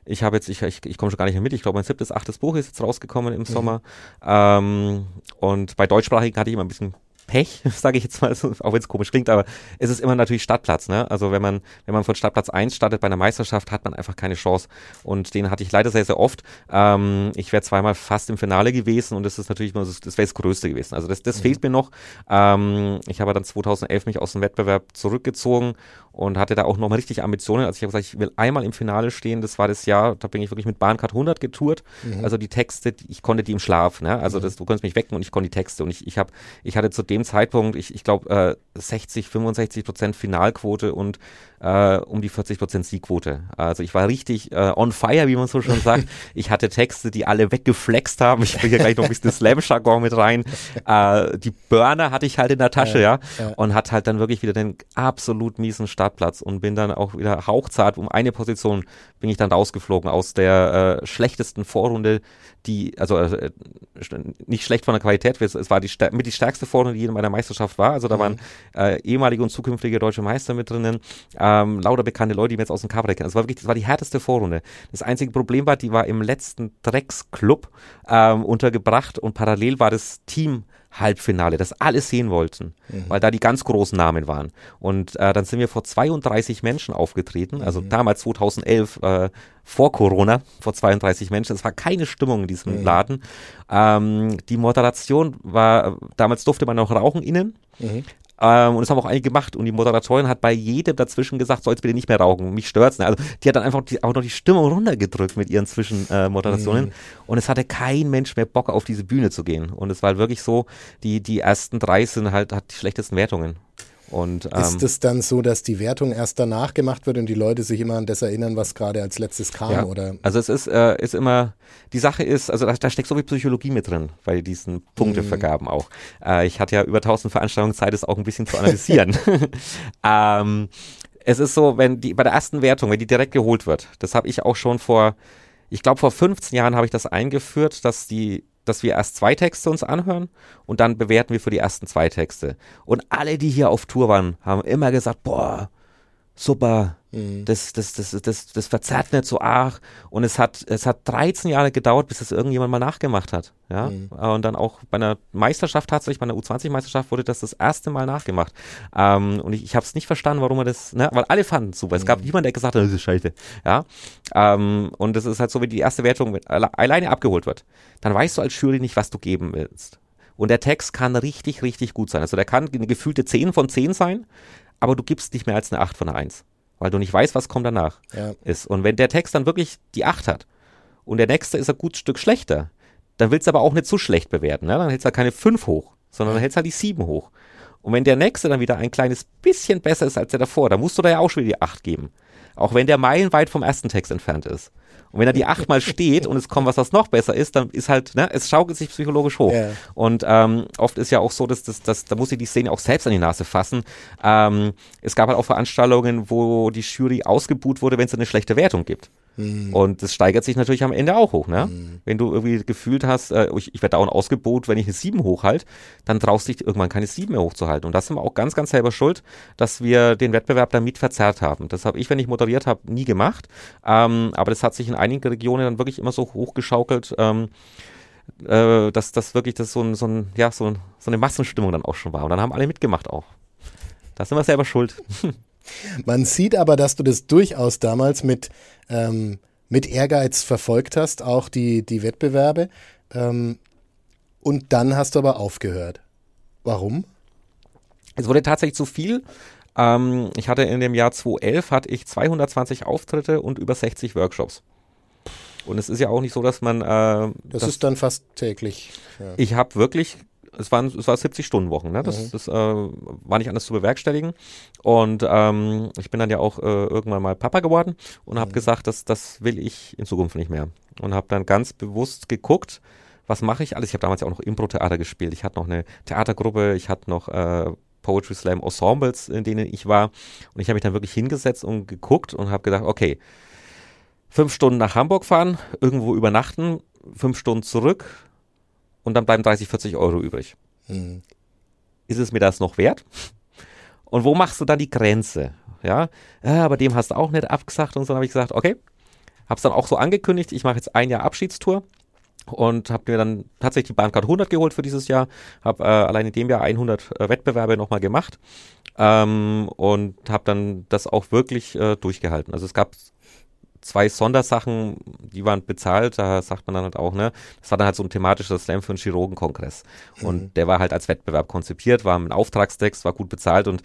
Ich habe jetzt, ich, ich, ich komme schon gar nicht mehr mit, ich glaube, mein siebtes, achtes Buch ist jetzt rausgekommen im mhm. Sommer. Ähm, und bei deutschsprachigen hatte ich immer ein bisschen Pech, [LAUGHS] sage ich jetzt mal, auch wenn es komisch klingt, aber es ist immer natürlich Stadtplatz. Ne? Also wenn man, wenn man von Stadtplatz 1 startet bei einer Meisterschaft, hat man einfach keine Chance. Und den hatte ich leider sehr, sehr oft. Ähm, ich wäre zweimal fast im Finale gewesen und das ist natürlich immer, das wäre das Größte gewesen. Also das, das mhm. fehlt mir noch. Ähm, ich habe dann 2011 mich aus dem Wettbewerb zurückgezogen und hatte da auch nochmal richtig Ambitionen. Also ich habe gesagt, ich will einmal im Finale stehen. Das war das Jahr, da bin ich wirklich mit Bahncard 100 getourt. Mhm. Also die Texte, ich konnte die im Schlaf. Ne? Also das, du konntest mich wecken und ich konnte die Texte. Und ich, ich habe, ich hatte zu dem Zeitpunkt, ich, ich glaube, äh, 60, 65 Prozent Finalquote und äh, um die 40 Prozent Siegquote. Also ich war richtig äh, on fire, wie man so schon sagt. [LAUGHS] Ich hatte Texte, die alle weggeflext haben. Ich bringe hier gleich noch ein bisschen Slam-Jargon mit rein. Äh, die Burner hatte ich halt in der Tasche, ja, ja, und hat halt dann wirklich wieder den absolut miesen Startplatz und bin dann auch wieder hauchzart um eine Position bin ich dann rausgeflogen aus der äh, schlechtesten Vorrunde, die, also äh, nicht schlecht von der Qualität, es, es war die mit die stärkste Vorrunde, die in meiner Meisterschaft war. Also da mhm. waren äh, ehemalige und zukünftige deutsche Meister mit drinnen ähm, lauter bekannte Leute, die mir jetzt aus dem Cover kennen. Das war wirklich, das war die härteste Vorrunde. Das einzige Problem war, die war im letzten Drecksclub ähm, untergebracht und parallel war das Team Halbfinale, das alle sehen wollten, mhm. weil da die ganz großen Namen waren. Und äh, dann sind wir vor 32 Menschen aufgetreten, also mhm. damals 2011, äh, vor Corona, vor 32 Menschen. Es war keine Stimmung in diesem mhm. Laden. Ähm, die Moderation war, damals durfte man noch rauchen innen. Mhm. Ähm, und das haben auch einige gemacht. Und die Moderatorin hat bei jedem dazwischen gesagt, soll jetzt bitte nicht mehr rauchen. Mich stört's. Ne? Also die hat dann einfach die, auch noch die Stimmung runtergedrückt mit ihren Zwischenmoderationen. Mhm. Und es hatte kein Mensch mehr Bock, auf diese Bühne zu gehen. Und es war halt wirklich so, die, die ersten drei sind halt, hat die schlechtesten Wertungen. Und, ähm, ist es dann so, dass die Wertung erst danach gemacht wird und die Leute sich immer an das erinnern, was gerade als letztes kam? Ja, oder? Also es ist, äh, ist immer, die Sache ist, also da, da, steckt so viel Psychologie mit drin bei diesen Punktevergaben mhm. auch. Äh, ich hatte ja über 1000 Veranstaltungen Zeit, es auch ein bisschen zu analysieren. [LAUGHS] ähm, es ist so, wenn die bei der ersten Wertung, wenn die direkt geholt wird, das habe ich auch schon vor, ich glaube vor 15 Jahren habe ich das eingeführt, dass die dass wir erst zwei Texte uns anhören und dann bewerten wir für die ersten zwei Texte. Und alle, die hier auf Tour waren, haben immer gesagt, boah, super, mhm. das, das, das, das, das verzerrt nicht so arg. Und es hat, es hat 13 Jahre gedauert, bis es irgendjemand mal nachgemacht hat. Ja? Mhm. Und dann auch bei einer Meisterschaft tatsächlich, bei einer U20-Meisterschaft wurde das das erste Mal nachgemacht. Ähm, und ich, ich habe es nicht verstanden, warum er das, ne? weil alle fanden es super. Es gab mhm. niemanden, der gesagt hat, das ist scheiße. Ja? Ähm, und es ist halt so, wie die erste Wertung mit, alleine abgeholt wird. Dann weißt du als Jury nicht, was du geben willst. Und der Text kann richtig, richtig gut sein. Also der kann eine gefühlte 10 von 10 sein, aber du gibst nicht mehr als eine 8 von einer 1, weil du nicht weißt, was kommt danach ja. ist. Und wenn der Text dann wirklich die 8 hat und der nächste ist ein gutes Stück schlechter, dann willst du aber auch nicht zu schlecht bewerten. Ne? Dann hältst du halt keine 5 hoch, sondern dann hältst du halt die 7 hoch. Und wenn der nächste dann wieder ein kleines bisschen besser ist als der davor, dann musst du da ja auch schon wieder die 8 geben. Auch wenn der meilenweit vom ersten Text entfernt ist. Und wenn er die achtmal steht und es kommt was, was noch besser ist, dann ist halt, ne, es schaukelt sich psychologisch hoch. Yeah. Und ähm, oft ist ja auch so, dass, dass, dass da muss ich die Szene auch selbst an die Nase fassen. Ähm, es gab halt auch Veranstaltungen, wo die Jury ausgebuht wurde, wenn es eine schlechte Wertung gibt. Mhm. Und das steigert sich natürlich am Ende auch hoch. Ne? Mhm. Wenn du irgendwie gefühlt hast, äh, ich, ich werde dauernd ausgebot, wenn ich eine 7 hochhalte, dann traust du dich irgendwann keine 7 mehr hochzuhalten. Und das sind wir auch ganz, ganz selber schuld, dass wir den Wettbewerb damit verzerrt haben. Das habe ich, wenn ich moderiert habe, nie gemacht. Ähm, aber das hat sich in einigen Regionen dann wirklich immer so hochgeschaukelt. Ähm, äh, dass das wirklich das so, ein, so, ein, ja, so, so eine Massenstimmung dann auch schon war. Und dann haben alle mitgemacht auch. Da sind wir selber schuld. [LAUGHS] Man sieht aber, dass du das durchaus damals mit, ähm, mit Ehrgeiz verfolgt hast, auch die, die Wettbewerbe. Ähm, und dann hast du aber aufgehört. Warum? Es wurde tatsächlich zu viel. Ähm, ich hatte in dem Jahr 2011 hatte ich 220 Auftritte und über 60 Workshops. Und es ist ja auch nicht so, dass man. Äh, das, das ist dann fast täglich. Ja. Ich habe wirklich es waren es war 70 Stunden Wochen, ne? Das, mhm. das äh, war nicht anders zu bewerkstelligen. Und ähm, ich bin dann ja auch äh, irgendwann mal Papa geworden und habe mhm. gesagt, dass das will ich in Zukunft nicht mehr. Und habe dann ganz bewusst geguckt, was mache ich alles. Ich habe damals ja auch noch Impro-Theater gespielt. Ich hatte noch eine Theatergruppe, ich hatte noch äh, Poetry Slam Ensembles, in denen ich war. Und ich habe mich dann wirklich hingesetzt und geguckt und habe gedacht, okay, fünf Stunden nach Hamburg fahren, irgendwo übernachten, fünf Stunden zurück und dann bleiben 30, 40 Euro übrig. Mhm. Ist es mir das noch wert? Und wo machst du dann die Grenze? Ja, ja aber dem hast du auch nicht abgesagt und so habe ich gesagt, okay, habe es dann auch so angekündigt, ich mache jetzt ein Jahr Abschiedstour und habe mir dann tatsächlich die Bahncard 100 geholt für dieses Jahr, habe äh, allein in dem Jahr 100 äh, Wettbewerbe nochmal gemacht ähm, und habe dann das auch wirklich äh, durchgehalten. Also es gab zwei Sondersachen, die waren bezahlt, da sagt man dann halt auch, ne, das war dann halt so ein thematischer Slam für einen Chirurgenkongress. Und mhm. der war halt als Wettbewerb konzipiert, war ein Auftragstext, war gut bezahlt und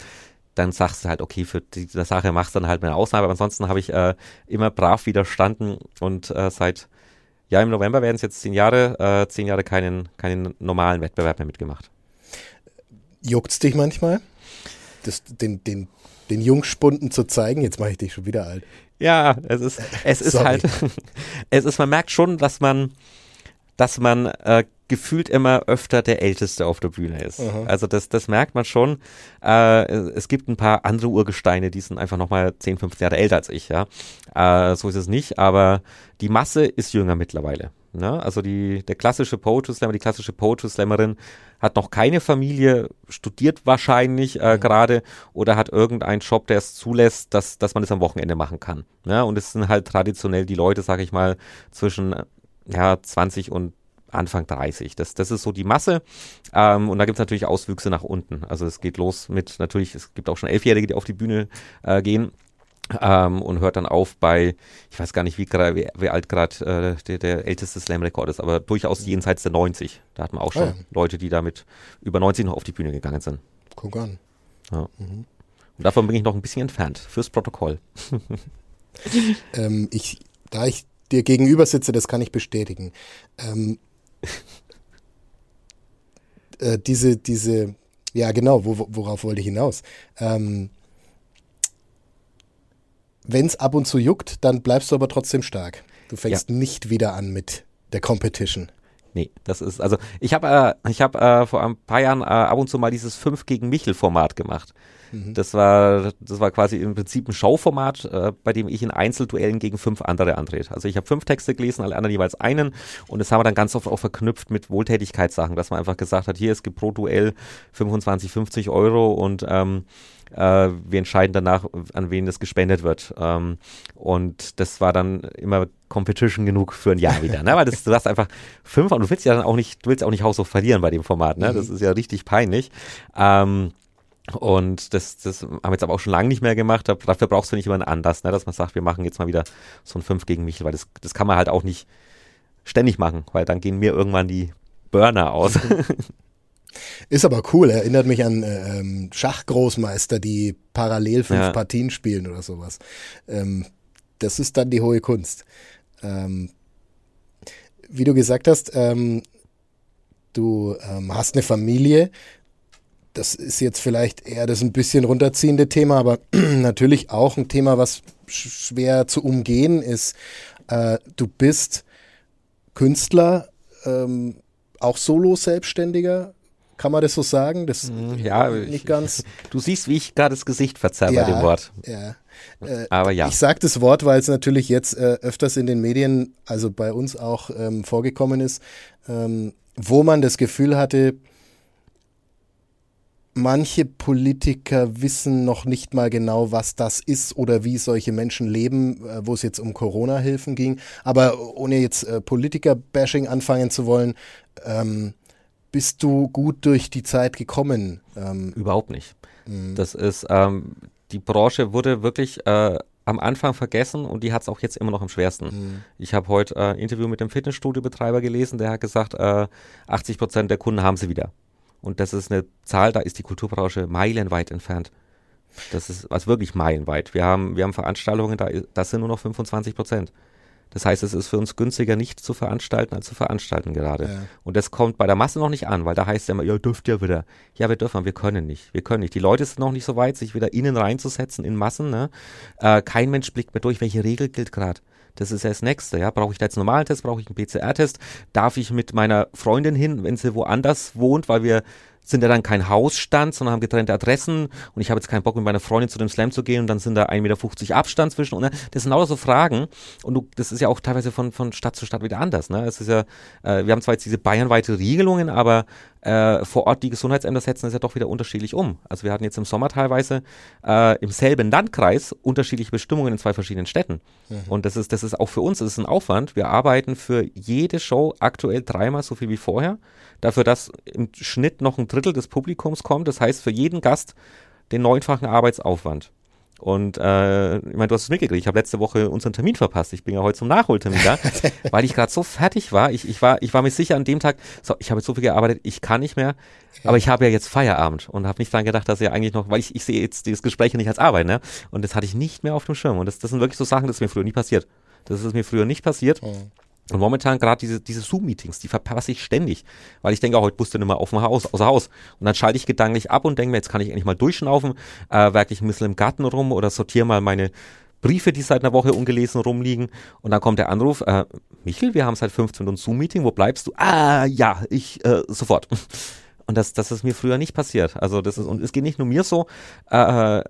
dann sagst du halt, okay, für diese Sache machst du dann halt eine Ausnahme, aber ansonsten habe ich äh, immer brav widerstanden und äh, seit ja, im November werden es jetzt zehn Jahre, äh, zehn Jahre keinen, keinen normalen Wettbewerb mehr mitgemacht. Juckt's dich manchmal? Das, den, den, den Jungspunden zu zeigen? Jetzt mache ich dich schon wieder alt. Ja, es ist, es ist halt, [LAUGHS] es ist, man merkt schon, dass man, dass man äh, gefühlt immer öfter der Älteste auf der Bühne ist. Aha. Also das, das merkt man schon. Äh, es gibt ein paar andere Urgesteine, die sind einfach nochmal 10, 15 Jahre älter als ich, ja. Äh, so ist es nicht, aber die Masse ist jünger mittlerweile. Ne? Also die, der klassische Poetry Slammer, die klassische Poetry Slammerin hat noch keine Familie, studiert wahrscheinlich äh, mhm. gerade oder hat irgendeinen Job, der es zulässt, dass, dass man das am Wochenende machen kann. Ne? Und es sind halt traditionell die Leute, sag ich mal, zwischen ja, 20 und Anfang 30. Das, das ist so die Masse. Ähm, und da gibt es natürlich Auswüchse nach unten. Also es geht los mit natürlich, es gibt auch schon Elfjährige, die auf die Bühne äh, gehen. Ähm, und hört dann auf bei, ich weiß gar nicht, wie, wie, wie alt gerade äh, der, der, älteste Slam-Rekord ist, aber durchaus jenseits der 90. Da hat man auch schon ah, ja. Leute, die damit über 90 noch auf die Bühne gegangen sind. Guck an. Ja. Mhm. Und davon bin ich noch ein bisschen entfernt, fürs Protokoll. [LAUGHS] ähm, ich, da ich dir gegenüber sitze, das kann ich bestätigen. Ähm, [LAUGHS] äh, diese, diese, ja genau, wo, worauf wollte ich hinaus? Ähm, Wenn es ab und zu juckt, dann bleibst du aber trotzdem stark. Du fängst ja. nicht wieder an mit der Competition. Nee, das ist, also ich habe äh, ich hab, äh, vor ein paar Jahren äh, ab und zu mal dieses 5 gegen Michel-Format gemacht. Mhm. Das war, das war quasi im Prinzip ein Showformat, äh, bei dem ich in Einzelduellen gegen fünf andere antrete. Also ich habe fünf Texte gelesen, alle anderen jeweils einen und das haben wir dann ganz oft auch verknüpft mit Wohltätigkeitssachen, dass man einfach gesagt hat, hier, es gibt pro Duell 25, 50 Euro und ähm, äh, wir entscheiden danach, an wen das gespendet wird. Ähm, und das war dann immer Competition genug für ein Jahr wieder, ne? Weil das, du hast einfach fünf und du willst ja dann auch nicht, du willst auch nicht haushoch verlieren bei dem Format, ne? Das mhm. ist ja richtig peinlich. Ähm, und das, das haben wir jetzt aber auch schon lange nicht mehr gemacht. Dafür brauchst du nicht immer einen Anlass, ne? dass man sagt, wir machen jetzt mal wieder so ein 5 gegen Michel, weil das, das kann man halt auch nicht ständig machen, weil dann gehen mir irgendwann die Burner aus. [LAUGHS] Ist aber cool, erinnert mich an äh, ähm, Schachgroßmeister, die parallel fünf ja. Partien spielen oder sowas. Ähm, das ist dann die hohe Kunst. Ähm, wie du gesagt hast, ähm, du ähm, hast eine Familie das ist jetzt vielleicht eher das ein bisschen runterziehende Thema, aber [CLEARS THROAT] natürlich auch ein Thema, was schwer zu umgehen ist. Äh, du bist Künstler, ähm, auch Solo-Selbstständiger, kann man das so sagen? Das mhm, ja, [LAUGHS] nicht ganz. Du siehst, wie ich gerade das Gesicht verzerre ja, bei dem Wort. Ja. Äh, Aber ja. Ich sage das Wort, weil es natürlich jetzt äh, öfters in den Medien, also bei uns auch ähm, vorgekommen ist, ähm, wo man das Gefühl hatte, manche Politiker wissen noch nicht mal genau, was das ist oder wie solche Menschen leben, äh, wo es jetzt um Corona-Hilfen ging. Aber ohne jetzt äh, Politiker-Bashing anfangen zu wollen, ähm, bist du gut durch die Zeit gekommen? Ähm, Überhaupt nicht. Mh. Das ist, ähm, die Branche wurde wirklich äh, am Anfang vergessen und die hat es auch jetzt immer noch am schwersten. Mhm. Ich habe heute ein äh, Interview mit dem Fitnessstudio-Betreiber gelesen, der hat gesagt, äh, 80 Prozent der Kunden haben sie wieder. Und das ist eine Zahl, da ist die Kulturbranche meilenweit entfernt. Das ist also wirklich meilenweit. Wir haben, wir haben Veranstaltungen, da, das sind nur noch 25 Prozent. Das heißt, es ist für uns günstiger, nicht zu veranstalten, als zu veranstalten gerade. Ja. Und das kommt bei der Masse noch nicht an, weil da heißt es ja immer, ihr dürft ja wieder. Ja, wir dürfen, wir können nicht. Wir können nicht. Die Leute sind noch nicht so weit, sich wieder innen reinzusetzen in Massen. Ne? Äh, kein Mensch blickt mehr durch, welche Regel gilt gerade. Das ist ja das Nächste, ja. Brauche ich da jetzt einen normalen Test? Brauche ich einen PCR-Test? Darf ich mit meiner Freundin hin, wenn sie woanders wohnt, weil wir sind ja dann kein Hausstand, sondern haben getrennte Adressen und ich habe jetzt keinen Bock mit meiner Freundin zu dem Slam zu gehen und dann sind da 1,50 Meter Abstand zwischen und ne? das sind lauter so Fragen und du, das ist ja auch teilweise von, von Stadt zu Stadt wieder anders. Ne? Es ist ja, äh, wir haben zwar jetzt diese bayernweite Regelungen, aber äh, vor Ort die Gesundheitsämter setzen das ja doch wieder unterschiedlich um. Also wir hatten jetzt im Sommer teilweise äh, im selben Landkreis unterschiedliche Bestimmungen in zwei verschiedenen Städten. Mhm. Und das ist, das ist auch für uns, das ist ein Aufwand. Wir arbeiten für jede Show aktuell dreimal so viel wie vorher dafür, dass im Schnitt noch ein Drittel des Publikums kommt. Das heißt, für jeden Gast den neunfachen Arbeitsaufwand. Und äh, ich meine, du hast es mitgekriegt. Ich habe letzte Woche unseren Termin verpasst. Ich bin ja heute zum Nachholtermin da, [LAUGHS] weil ich gerade so fertig war. Ich, ich war. ich war mir sicher an dem Tag, so, ich habe jetzt so viel gearbeitet, ich kann nicht mehr. Aber ich habe ja jetzt Feierabend und habe nicht dran gedacht, dass ja eigentlich noch, weil ich, ich sehe jetzt dieses Gespräch nicht als Arbeit, ne? Und das hatte ich nicht mehr auf dem Schirm. Und das, das sind wirklich so Sachen, das ist mir früher nie passiert. Das ist mir früher nicht passiert. Mhm. Und momentan gerade diese, diese Zoom-Meetings, die verpasse ich ständig, weil ich denke, heute musst du nicht mehr auf dem Haus, außer Haus. Und dann schalte ich gedanklich ab und denke mir, jetzt kann ich endlich mal durchschnaufen, äh, werke ich ein bisschen im Garten rum oder sortiere mal meine Briefe, die seit einer Woche ungelesen rumliegen. Und dann kommt der Anruf, äh, Michel, wir haben seit 15 Uhr ein Zoom-Meeting, wo bleibst du? Ah, ja, ich, äh, sofort. Und das, das ist mir früher nicht passiert. Also das ist, und es geht nicht nur mir so, äh,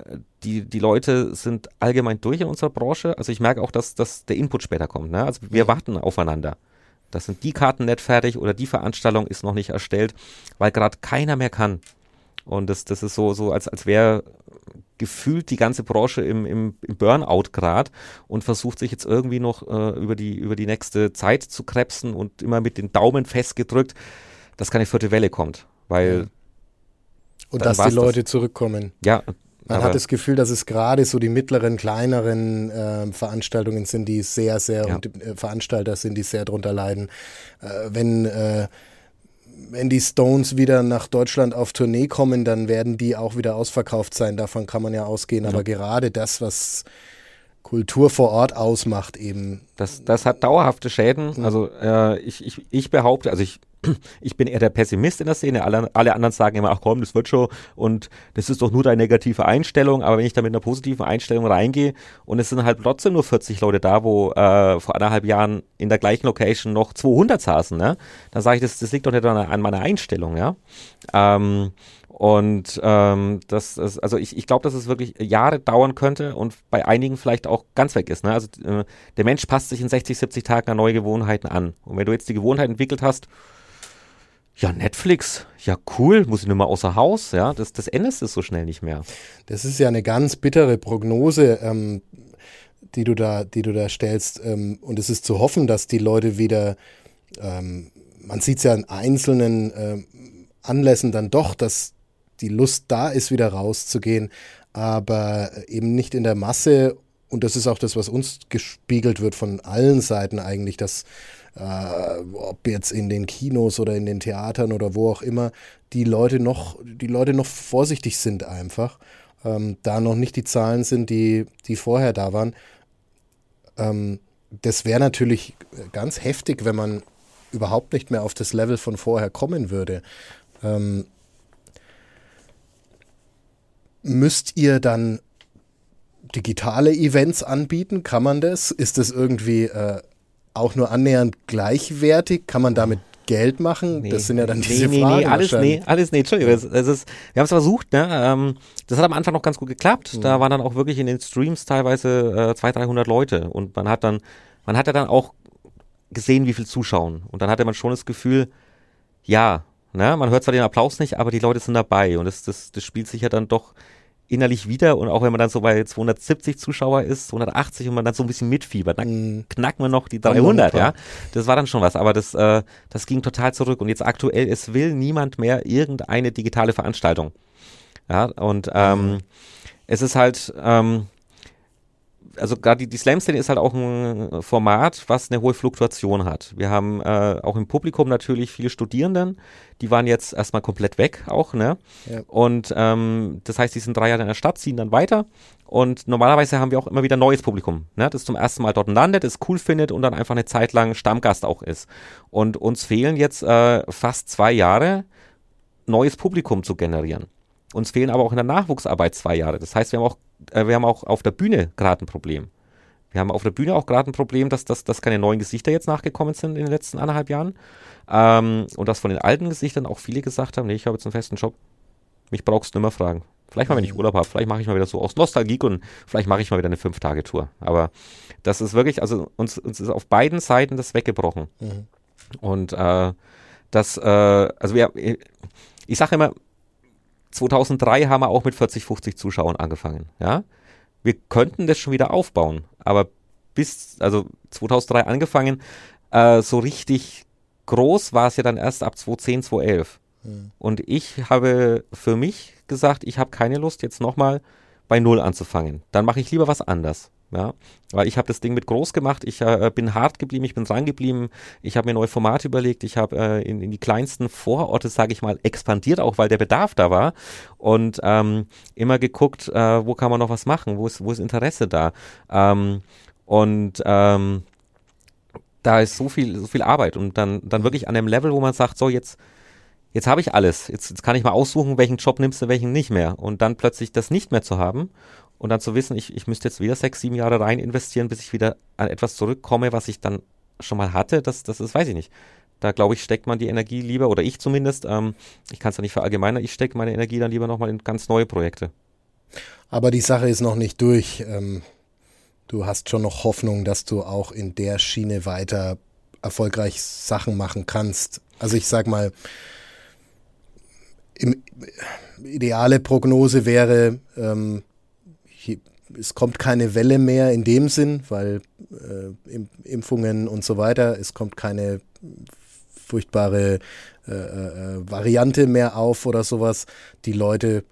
die, die Leute sind allgemein durch in unserer Branche. Also ich merke auch, dass, dass der Input später kommt. Ne? Also wir warten aufeinander. Das sind die Karten nicht fertig oder die Veranstaltung ist noch nicht erstellt, weil gerade keiner mehr kann. Und das, das ist so, so als, als wäre gefühlt die ganze Branche im, im, im Burnout gerade und versucht sich jetzt irgendwie noch äh, über, die, über die nächste Zeit zu krebsen und immer mit den Daumen festgedrückt, dass keine vierte Welle kommt. Weil. Und dass die Leute das. zurückkommen. Ja. Man hat das Gefühl, dass es gerade so die mittleren, kleineren äh, Veranstaltungen sind, die sehr, sehr, ja. und äh, Veranstalter sind, die sehr drunter leiden. Äh, wenn, äh, wenn die Stones wieder nach Deutschland auf Tournee kommen, dann werden die auch wieder ausverkauft sein. Davon kann man ja ausgehen. Ja. Aber gerade das, was Kultur vor Ort ausmacht, eben. Das, das hat dauerhafte Schäden. Also äh, ich, ich, ich behaupte, also ich ich bin eher der Pessimist in der Szene. Alle, alle anderen sagen immer, ach komm, das wird schon und das ist doch nur deine negative Einstellung. Aber wenn ich da mit einer positiven Einstellung reingehe und es sind halt trotzdem nur 40 Leute da, wo äh, vor anderthalb Jahren in der gleichen Location noch 200 saßen, ne? dann sage ich, das, das liegt doch nicht an, an meiner Einstellung. ja. Ähm, und ähm, das, das, also ich, ich glaube, dass es wirklich Jahre dauern könnte und bei einigen vielleicht auch ganz weg ist. Ne? Also äh, der Mensch passt sich in 60, 70 Tagen an neue Gewohnheiten an. Und wenn du jetzt die Gewohnheit entwickelt hast, ja, Netflix, ja cool, muss ich nur mal außer Haus, ja, das, das ändert es so schnell nicht mehr. Das ist ja eine ganz bittere Prognose, ähm, die, du da, die du da stellst. Ähm, und es ist zu hoffen, dass die Leute wieder, ähm, man sieht es ja in einzelnen ähm, Anlässen dann doch, dass die Lust da ist, wieder rauszugehen, aber eben nicht in der Masse. Und das ist auch das, was uns gespiegelt wird von allen Seiten eigentlich, dass äh, ob jetzt in den Kinos oder in den Theatern oder wo auch immer, die Leute noch, die Leute noch vorsichtig sind einfach. Ähm, da noch nicht die Zahlen sind, die, die vorher da waren. Ähm, das wäre natürlich ganz heftig, wenn man überhaupt nicht mehr auf das Level von vorher kommen würde. Ähm, müsst ihr dann digitale Events anbieten? Kann man das? Ist das irgendwie äh, auch nur annähernd gleichwertig? Kann man damit Geld machen? Nee, das sind ja dann diese nee, Fragen. Nee, alles, nee, alles, nee, Entschuldigung. Das, das ist, wir haben es versucht, ne? Ähm, das hat am Anfang noch ganz gut geklappt. Mhm. Da waren dann auch wirklich in den Streams teilweise äh, 200, 300 Leute und man hat dann, man hat ja dann auch gesehen, wie viel zuschauen. Und dann hatte man schon das Gefühl, ja, ne, man hört zwar den Applaus nicht, aber die Leute sind dabei und das, das, das spielt sich ja dann doch innerlich wieder und auch wenn man dann so bei 270 Zuschauer ist, 280 und man dann so ein bisschen mitfiebert, dann mm. knacken wir noch die 300, ja. Das war dann schon was, aber das, äh, das ging total zurück und jetzt aktuell, es will niemand mehr irgendeine digitale Veranstaltung. Ja, und ähm, mhm. es ist halt, ähm, also gerade die, die Slam-Szene ist halt auch ein Format, was eine hohe Fluktuation hat. Wir haben äh, auch im Publikum natürlich viele Studierenden, die waren jetzt erstmal komplett weg auch, ne? Ja. Und ähm, das heißt, die sind drei Jahre in der Stadt, ziehen dann weiter. Und normalerweise haben wir auch immer wieder neues Publikum, ne? das zum ersten Mal dort landet, es cool findet und dann einfach eine Zeit lang Stammgast auch ist. Und uns fehlen jetzt äh, fast zwei Jahre, neues Publikum zu generieren. Uns fehlen aber auch in der Nachwuchsarbeit zwei Jahre. Das heißt, wir haben auch, äh, wir haben auch auf der Bühne gerade ein Problem. Wir haben auf der Bühne auch gerade ein Problem, dass, dass, dass keine neuen Gesichter jetzt nachgekommen sind in den letzten anderthalb Jahren. Ähm, und dass von den alten Gesichtern auch viele gesagt haben, nee, ich habe jetzt einen festen Job. Mich brauchst du nicht mehr fragen. Vielleicht mal, wenn ich. Urlaub habe, vielleicht mache ich mal wieder so aus Nostalgie und vielleicht mache ich mal wieder eine Fünf-Tage-Tour. Aber das ist wirklich, also uns, uns ist auf beiden Seiten das weggebrochen. Mhm. Und äh, das, äh, also wir, ich sage immer, 2003 haben wir auch mit 40, 50 Zuschauern angefangen. Ja, wir könnten das schon wieder aufbauen, aber bis, also 2003 angefangen, äh, so richtig groß war es ja dann erst ab 2010, 2011. Mhm. Und ich habe für mich gesagt, ich habe keine Lust, jetzt nochmal bei Null anzufangen. Dann mache ich lieber was anders. Ja, weil ich habe das Ding mit groß gemacht, ich äh, bin hart geblieben, ich bin dran geblieben, ich habe mir neue Formate überlegt, ich habe äh, in, in, die kleinsten Vororte, sage ich mal, expandiert, auch weil der Bedarf da war. Und ähm, immer geguckt, äh, wo kann man noch was machen, wo ist, wo ist Interesse da? Ähm, und ähm, da ist so viel, so viel Arbeit. Und dann, dann wirklich an dem Level, wo man sagt, so jetzt jetzt habe ich alles. Jetzt, jetzt kann ich mal aussuchen, welchen Job nimmst du, welchen nicht mehr. Und dann plötzlich das nicht mehr zu haben und dann zu wissen, ich, ich müsste jetzt wieder sechs, sieben Jahre rein investieren, bis ich wieder an etwas zurückkomme, was ich dann schon mal hatte, das, das ist, weiß ich nicht. Da glaube ich, steckt man die Energie lieber, oder ich zumindest, ähm, ich kann es ja nicht verallgemeinern, ich stecke meine Energie dann lieber nochmal in ganz neue Projekte. Aber die Sache ist noch nicht durch. Ähm, du hast schon noch Hoffnung, dass du auch in der Schiene weiter erfolgreich Sachen machen kannst. Also ich sag mal, im, ideale Prognose wäre, ähm, es kommt keine Welle mehr in dem Sinn, weil äh, Impfungen und so weiter, es kommt keine furchtbare äh, äh, Variante mehr auf oder sowas. Die Leute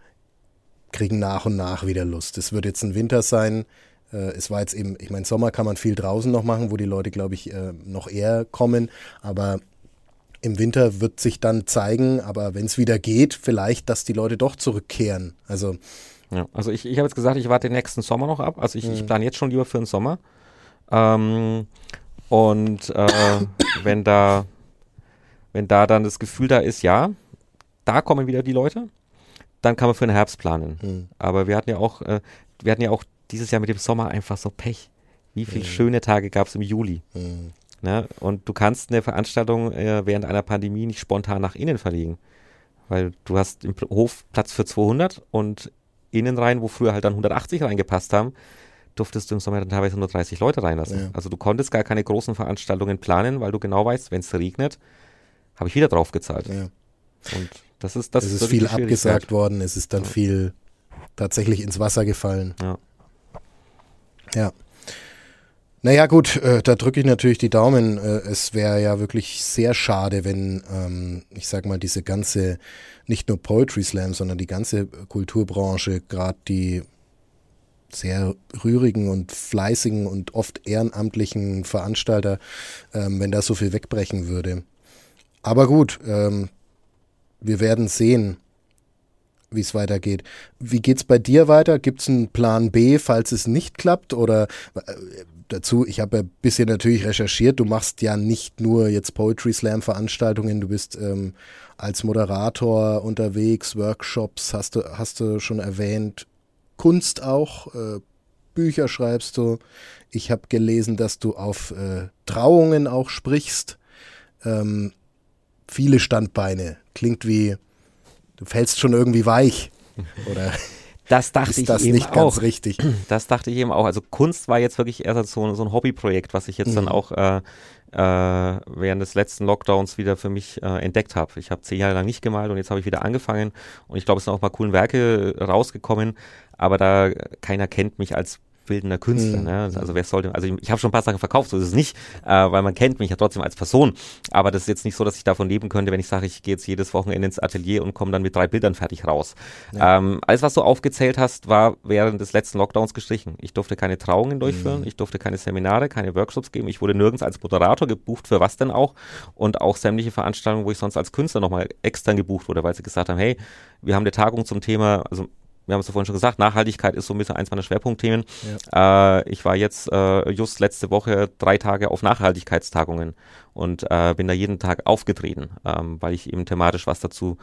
kriegen nach und nach wieder Lust. Es wird jetzt ein Winter sein. Äh, es war jetzt eben, ich meine, Sommer kann man viel draußen noch machen, wo die Leute, glaube ich, äh, noch eher kommen. Aber im Winter wird sich dann zeigen, aber wenn es wieder geht, vielleicht, dass die Leute doch zurückkehren. Also ja, also ich, ich habe jetzt gesagt, ich warte den nächsten Sommer noch ab. Also ich, mhm. ich plane jetzt schon lieber für den Sommer. Ähm, und äh, [COUGHS] wenn da, wenn da dann das Gefühl da ist, ja, da kommen wieder die Leute, dann kann man für den Herbst planen. Mhm. Aber wir hatten ja auch, äh, wir hatten ja auch dieses Jahr mit dem Sommer einfach so Pech. Wie viele mhm. schöne Tage gab es im Juli? Mhm. Ne? Und du kannst eine Veranstaltung äh, während einer Pandemie nicht spontan nach innen verlegen. Weil du hast im Hof Platz für 200 und innen rein, wo früher halt dann 180 reingepasst haben, durftest du im Sommer dann teilweise nur 30 Leute reinlassen. Ja. Also du konntest gar keine großen Veranstaltungen planen, weil du genau weißt, wenn es regnet, habe ich wieder drauf gezahlt. Ja. Und das ist das. Es ist viel abgesagt worden, es ist dann ja. viel tatsächlich ins Wasser gefallen. Ja. Ja. Naja gut, äh, da drücke ich natürlich die Daumen. Äh, es wäre ja wirklich sehr schade, wenn, ähm, ich sag mal, diese ganze, nicht nur Poetry Slam, sondern die ganze Kulturbranche, gerade die sehr rührigen und fleißigen und oft ehrenamtlichen Veranstalter, ähm, wenn da so viel wegbrechen würde. Aber gut, ähm, wir werden sehen, wie es weitergeht. Wie geht's bei dir weiter? Gibt es einen Plan B, falls es nicht klappt? Oder äh, dazu, ich habe ein bisschen natürlich recherchiert, du machst ja nicht nur jetzt Poetry Slam Veranstaltungen, du bist ähm, als Moderator unterwegs, Workshops hast du, hast du schon erwähnt, Kunst auch, äh, Bücher schreibst du. Ich habe gelesen, dass du auf äh, Trauungen auch sprichst. Ähm, viele Standbeine. Klingt wie, du fällst schon irgendwie weich. Oder [LAUGHS] das dachte ist das ich nicht eben auch. richtig. [CLEARS THROAT] Das dachte ich eben auch. Also Kunst war jetzt wirklich erst so, so ein Hobbyprojekt, was ich jetzt mhm. dann auch äh, äh, während des letzten Lockdowns wieder für mich äh, entdeckt habe. Ich habe zehn Jahre lang nicht gemalt und jetzt habe ich wieder angefangen und ich glaube, es sind auch mal coole Werke rausgekommen, aber da keiner kennt mich als bildender Künstler. Mhm. Ne? Also wer sollte, also ich, ich habe schon ein paar Sachen verkauft, so ist es nicht, äh, weil man kennt mich ja trotzdem als Person. Aber das ist jetzt nicht so, dass ich davon leben könnte, wenn ich sage, ich gehe jetzt jedes Wochenende ins Atelier und komme dann mit drei Bildern fertig raus. Ja. Ähm, alles, was du aufgezählt hast, war während des letzten Lockdowns gestrichen. Ich durfte keine Trauungen durchführen, mhm. ich durfte keine Seminare, keine Workshops geben. Ich wurde nirgends als Moderator gebucht, für was denn auch. Und auch sämtliche Veranstaltungen, wo ich sonst als Künstler nochmal extern gebucht wurde, weil sie gesagt haben, hey, wir haben eine Tagung zum Thema, also wir haben es ja vorhin schon gesagt, Nachhaltigkeit ist so ein bisschen eins meiner Schwerpunktthemen. Ja. Äh, ich war jetzt äh, just letzte Woche drei Tage auf Nachhaltigkeitstagungen und äh, bin da jeden Tag aufgetreten, ähm, weil ich eben thematisch was dazu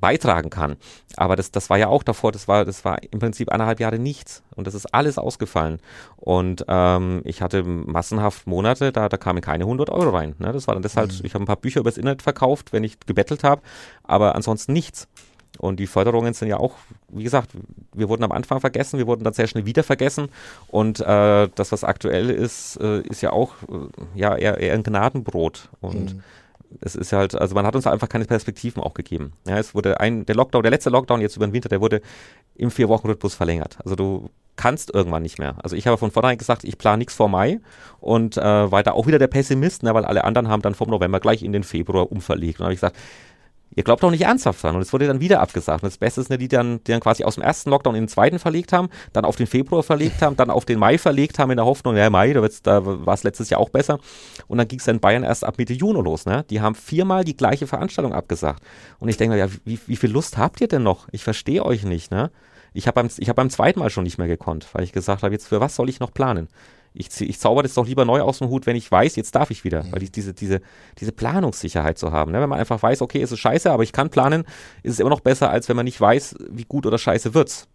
beitragen kann. Aber das, das war ja auch davor, das war, das war im Prinzip eineinhalb Jahre nichts und das ist alles ausgefallen. Und ähm, ich hatte massenhaft Monate, da, da kamen keine 100 Euro rein. Ne? Das war dann deshalb, mhm. ich habe ein paar Bücher übers Internet verkauft, wenn ich gebettelt habe, aber ansonsten nichts. Und die Förderungen sind ja auch, wie gesagt, wir wurden am Anfang vergessen, wir wurden dann sehr schnell wieder vergessen. Und äh, das, was aktuell ist, äh, ist ja auch äh, ja, eher, eher ein Gnadenbrot. Und mhm. es ist halt, also man hat uns einfach keine Perspektiven auch gegeben. Ja, es wurde ein, der Lockdown, der letzte Lockdown jetzt über den Winter, der wurde im Vier-Wochen-Rhythmus verlängert. Also du kannst irgendwann nicht mehr. Also ich habe von vornherein gesagt, ich plane nichts vor Mai und äh, war da auch wieder der Pessimist, ne, weil alle anderen haben dann vom November gleich in den Februar umverlegt. Und habe ich gesagt, ihr glaubt doch nicht ernsthaft dran. Und es wurde dann wieder abgesagt. Und das Beste ist, ne, die dann, die dann quasi aus dem ersten Lockdown in den zweiten verlegt haben, dann auf den Februar verlegt haben, dann auf den Mai verlegt haben in der Hoffnung, ja, Mai, da, da war es letztes Jahr auch besser. Und dann ging es in Bayern erst ab Mitte Juni los. Ne? Die haben viermal die gleiche Veranstaltung abgesagt. Und ich denke mir, ja, wie, wie viel Lust habt ihr denn noch? Ich verstehe euch nicht. Ne? Ich habe beim, hab beim zweiten Mal schon nicht mehr gekonnt, weil ich gesagt habe, jetzt für was soll ich noch planen? Ich, ich zauber das doch lieber neu aus dem Hut, wenn ich weiß, jetzt darf ich wieder. Weil die, diese, diese, diese Planungssicherheit zu haben. Ne? Wenn man einfach weiß, okay, es ist scheiße, aber ich kann planen, ist es immer noch besser, als wenn man nicht weiß, wie gut oder scheiße wird's.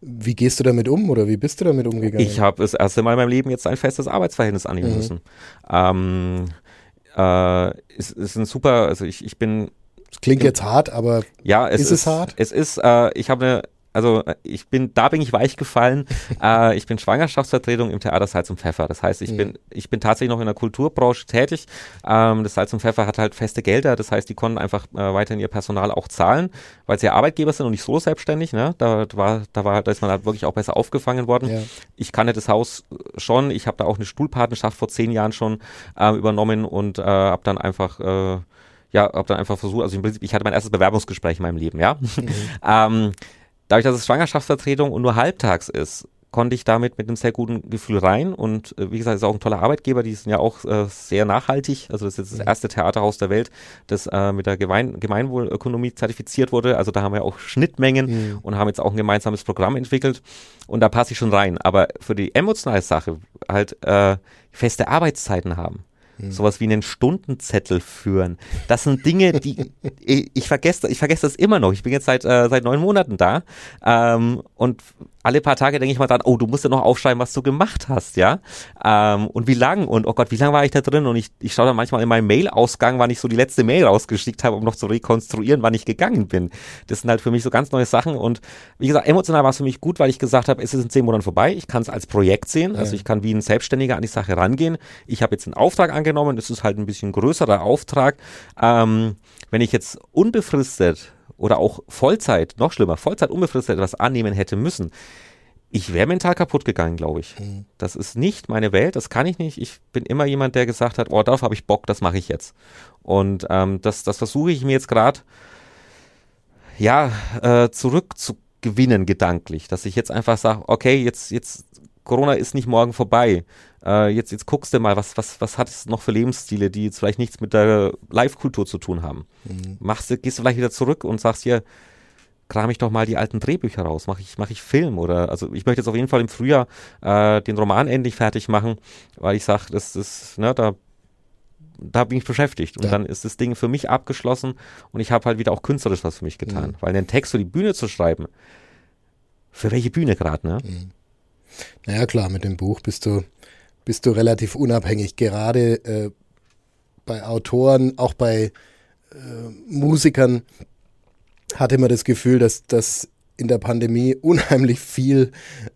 Wie gehst du damit um oder wie bist du damit umgegangen? Ich habe das erste Mal in meinem Leben jetzt ein festes Arbeitsverhältnis annehmen mhm. müssen. Ähm, äh, es ist ein super, also ich, ich bin. Das klingt jetzt hart, aber ja, es ist, ist es hart? Es ist, äh, ich habe eine also äh, ich bin, da bin ich weich gefallen. [LAUGHS] äh, ich bin Schwangerschaftsvertretung im Theater Salz und Pfeffer. Das heißt, ich mhm. bin, ich bin tatsächlich noch in der Kulturbranche tätig. Ähm, das Salz und Pfeffer hat halt feste Gelder. Das heißt, die konnten einfach äh, weiterhin ihr Personal auch zahlen, weil sie ja Arbeitgeber sind und nicht so selbstständig. Ne? Da, war, da war, da ist man halt wirklich auch besser aufgefangen worden. Ja. Ich kannte das Haus schon. Ich habe da auch eine Stuhlpartnerschaft vor zehn Jahren schon äh, übernommen und äh, habe dann einfach äh, ja, habe dann einfach versucht, also im Prinzip, ich hatte mein erstes Bewerbungsgespräch in meinem Leben, ja. Mhm. [LAUGHS] [LAUGHS] ähm, dadurch, dass es Schwangerschaftsvertretung und nur halbtags ist, konnte ich damit mit einem sehr guten Gefühl rein. Und äh, wie gesagt, ist auch ein toller Arbeitgeber, die sind ja auch äh, sehr nachhaltig. Also das ist jetzt das erste Theaterhaus der Welt, das äh, mit der Gemein Gemeinwohlökonomie zertifiziert wurde. Also da haben wir auch Schnittmengen mhm. und haben jetzt auch ein gemeinsames Programm entwickelt. Und da passe ich schon rein. Aber für die emotionale Sache halt äh, feste Arbeitszeiten haben hm. Sowas wie einen Stundenzettel führen. Das sind Dinge, die [LAUGHS] ich vergesse, ich vergesse das immer noch. Ich bin jetzt seit äh, seit neun Monaten da ähm, und alle paar Tage denke ich mal dran, oh, du musst ja noch aufschreiben, was du gemacht hast, ja. Ähm, und wie lang und oh Gott, wie lange war ich da drin? Und ich, ich schaue dann manchmal in meinem Mail-Ausgang, wann ich so die letzte Mail rausgeschickt habe, um noch zu rekonstruieren, wann ich gegangen bin. Das sind halt für mich so ganz neue Sachen. Und wie gesagt, emotional war es für mich gut, weil ich gesagt habe, es ist in zehn Monaten vorbei. Ich kann es als Projekt sehen. Also ich kann wie ein Selbstständiger an die Sache rangehen. Ich habe jetzt einen Auftrag angenommen. Das ist halt ein bisschen größerer Auftrag. Ähm, wenn ich jetzt unbefristet oder auch Vollzeit, noch schlimmer, Vollzeit unbefristet etwas annehmen hätte müssen, ich wäre mental kaputt gegangen, glaube ich. Mhm. Das ist nicht meine Welt, das kann ich nicht. Ich bin immer jemand, der gesagt hat, oh, darauf habe ich Bock, das mache ich jetzt. Und ähm, das, das versuche ich mir jetzt gerade, ja, äh, zurückzugewinnen gedanklich, dass ich jetzt einfach sage, okay, jetzt, jetzt, Corona ist nicht morgen vorbei. Äh, jetzt, jetzt guckst du mal, was, was, was hat es noch für Lebensstile, die jetzt vielleicht nichts mit der Live-Kultur zu tun haben. Mhm. Machst du, gehst du vielleicht wieder zurück und sagst hier, kram ich doch mal die alten Drehbücher raus, mache ich, mach ich Film oder, also ich möchte jetzt auf jeden Fall im Frühjahr äh, den Roman endlich fertig machen, weil ich sage, das ist, ne, da da bin ich beschäftigt. Und ja. dann ist das Ding für mich abgeschlossen und ich habe halt wieder auch künstlerisch was für mich getan. Mhm. Weil einen Text für die Bühne zu schreiben, für welche Bühne gerade, ne? Mhm. Naja, klar, mit dem Buch bist du bist du relativ unabhängig. Gerade äh, bei Autoren, auch bei äh, Musikern hatte man das Gefühl, dass, dass in der Pandemie [LAUGHS] unheimlich viel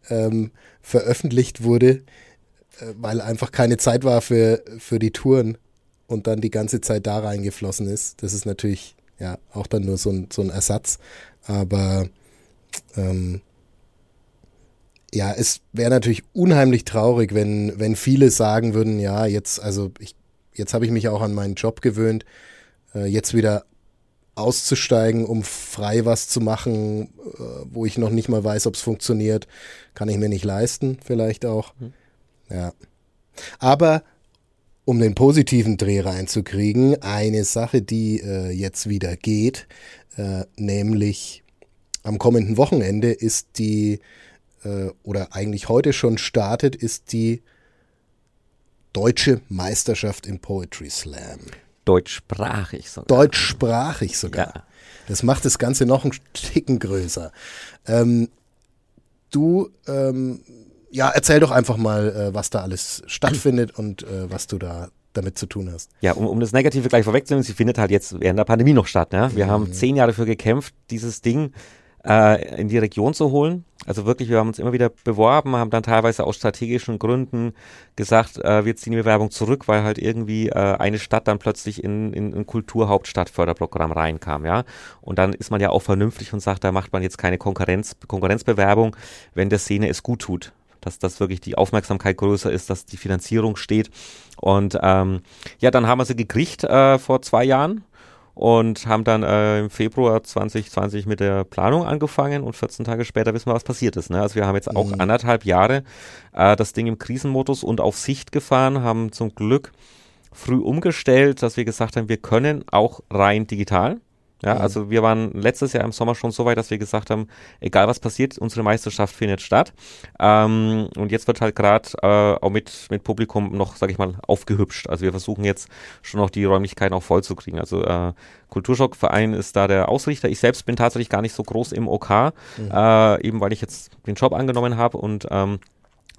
ähm, veröffentlicht wurde, äh, weil einfach keine Zeit war für, für die Touren und dann die ganze Zeit da reingeflossen ist. Das ist natürlich ja auch dann nur so ein, so ein Ersatz. Aber ähm, ja, es wäre natürlich unheimlich traurig, wenn, wenn viele sagen würden, ja, jetzt, also ich, jetzt habe ich mich auch an meinen Job gewöhnt, äh, jetzt wieder auszusteigen, um frei was zu machen, äh, wo ich noch nicht mal weiß, ob es funktioniert, kann ich mir nicht leisten, vielleicht auch. Mhm. Ja. Aber um den positiven Dreh reinzukriegen, eine Sache, die äh, jetzt wieder geht, äh, nämlich am kommenden Wochenende ist die, äh, oder eigentlich heute schon startet, ist die Deutsche Meisterschaft im Poetry Slam. Deutschsprachig sogar. Deutschsprachig sogar. Ja. Das macht das Ganze noch einen Ticken größer. Ähm, du, ähm, ja, erzähl doch einfach mal, äh, was da alles stattfindet und äh, was du da damit zu tun hast. Ja, um, um das Negative gleich vorwegzunehmen, sie findet halt jetzt während der Pandemie noch statt. Ne? Wir mhm. haben zehn Jahre dafür gekämpft, dieses Ding äh, in die Region zu holen. Also wirklich, wir haben uns immer wieder beworben, haben dann teilweise aus strategischen Gründen gesagt, äh, wir ziehen die Bewerbung zurück, weil halt irgendwie äh, eine Stadt dann plötzlich in, in ein Kulturhauptstadtförderprogramm reinkam, ja. Und dann ist man ja auch vernünftig und sagt, da macht man jetzt keine Konkurrenz, Konkurrenzbewerbung, wenn der Szene es gut tut dass das wirklich die Aufmerksamkeit größer ist, dass die Finanzierung steht. Und ähm, ja, dann haben wir sie gekriegt äh, vor zwei Jahren und haben dann äh, im Februar 2020 mit der Planung angefangen und 14 Tage später wissen wir, was passiert ist. Ne? Also wir haben jetzt auch mhm. anderthalb Jahre äh, das Ding im Krisenmodus und auf Sicht gefahren, haben zum Glück früh umgestellt, dass wir gesagt haben, wir können auch rein digital. Ja, mhm. also wir waren letztes Jahr im Sommer schon so weit, dass wir gesagt haben, egal was passiert, unsere Meisterschaft findet statt. Ähm, und jetzt wird halt gerade äh, auch mit, mit Publikum noch, sag ich mal, aufgehübscht. Also wir versuchen jetzt schon noch die Räumlichkeiten auch voll zu kriegen. Also äh, Kulturschockverein ist da der Ausrichter. Ich selbst bin tatsächlich gar nicht so groß im OK, mhm. äh, eben weil ich jetzt den Job angenommen habe und ähm,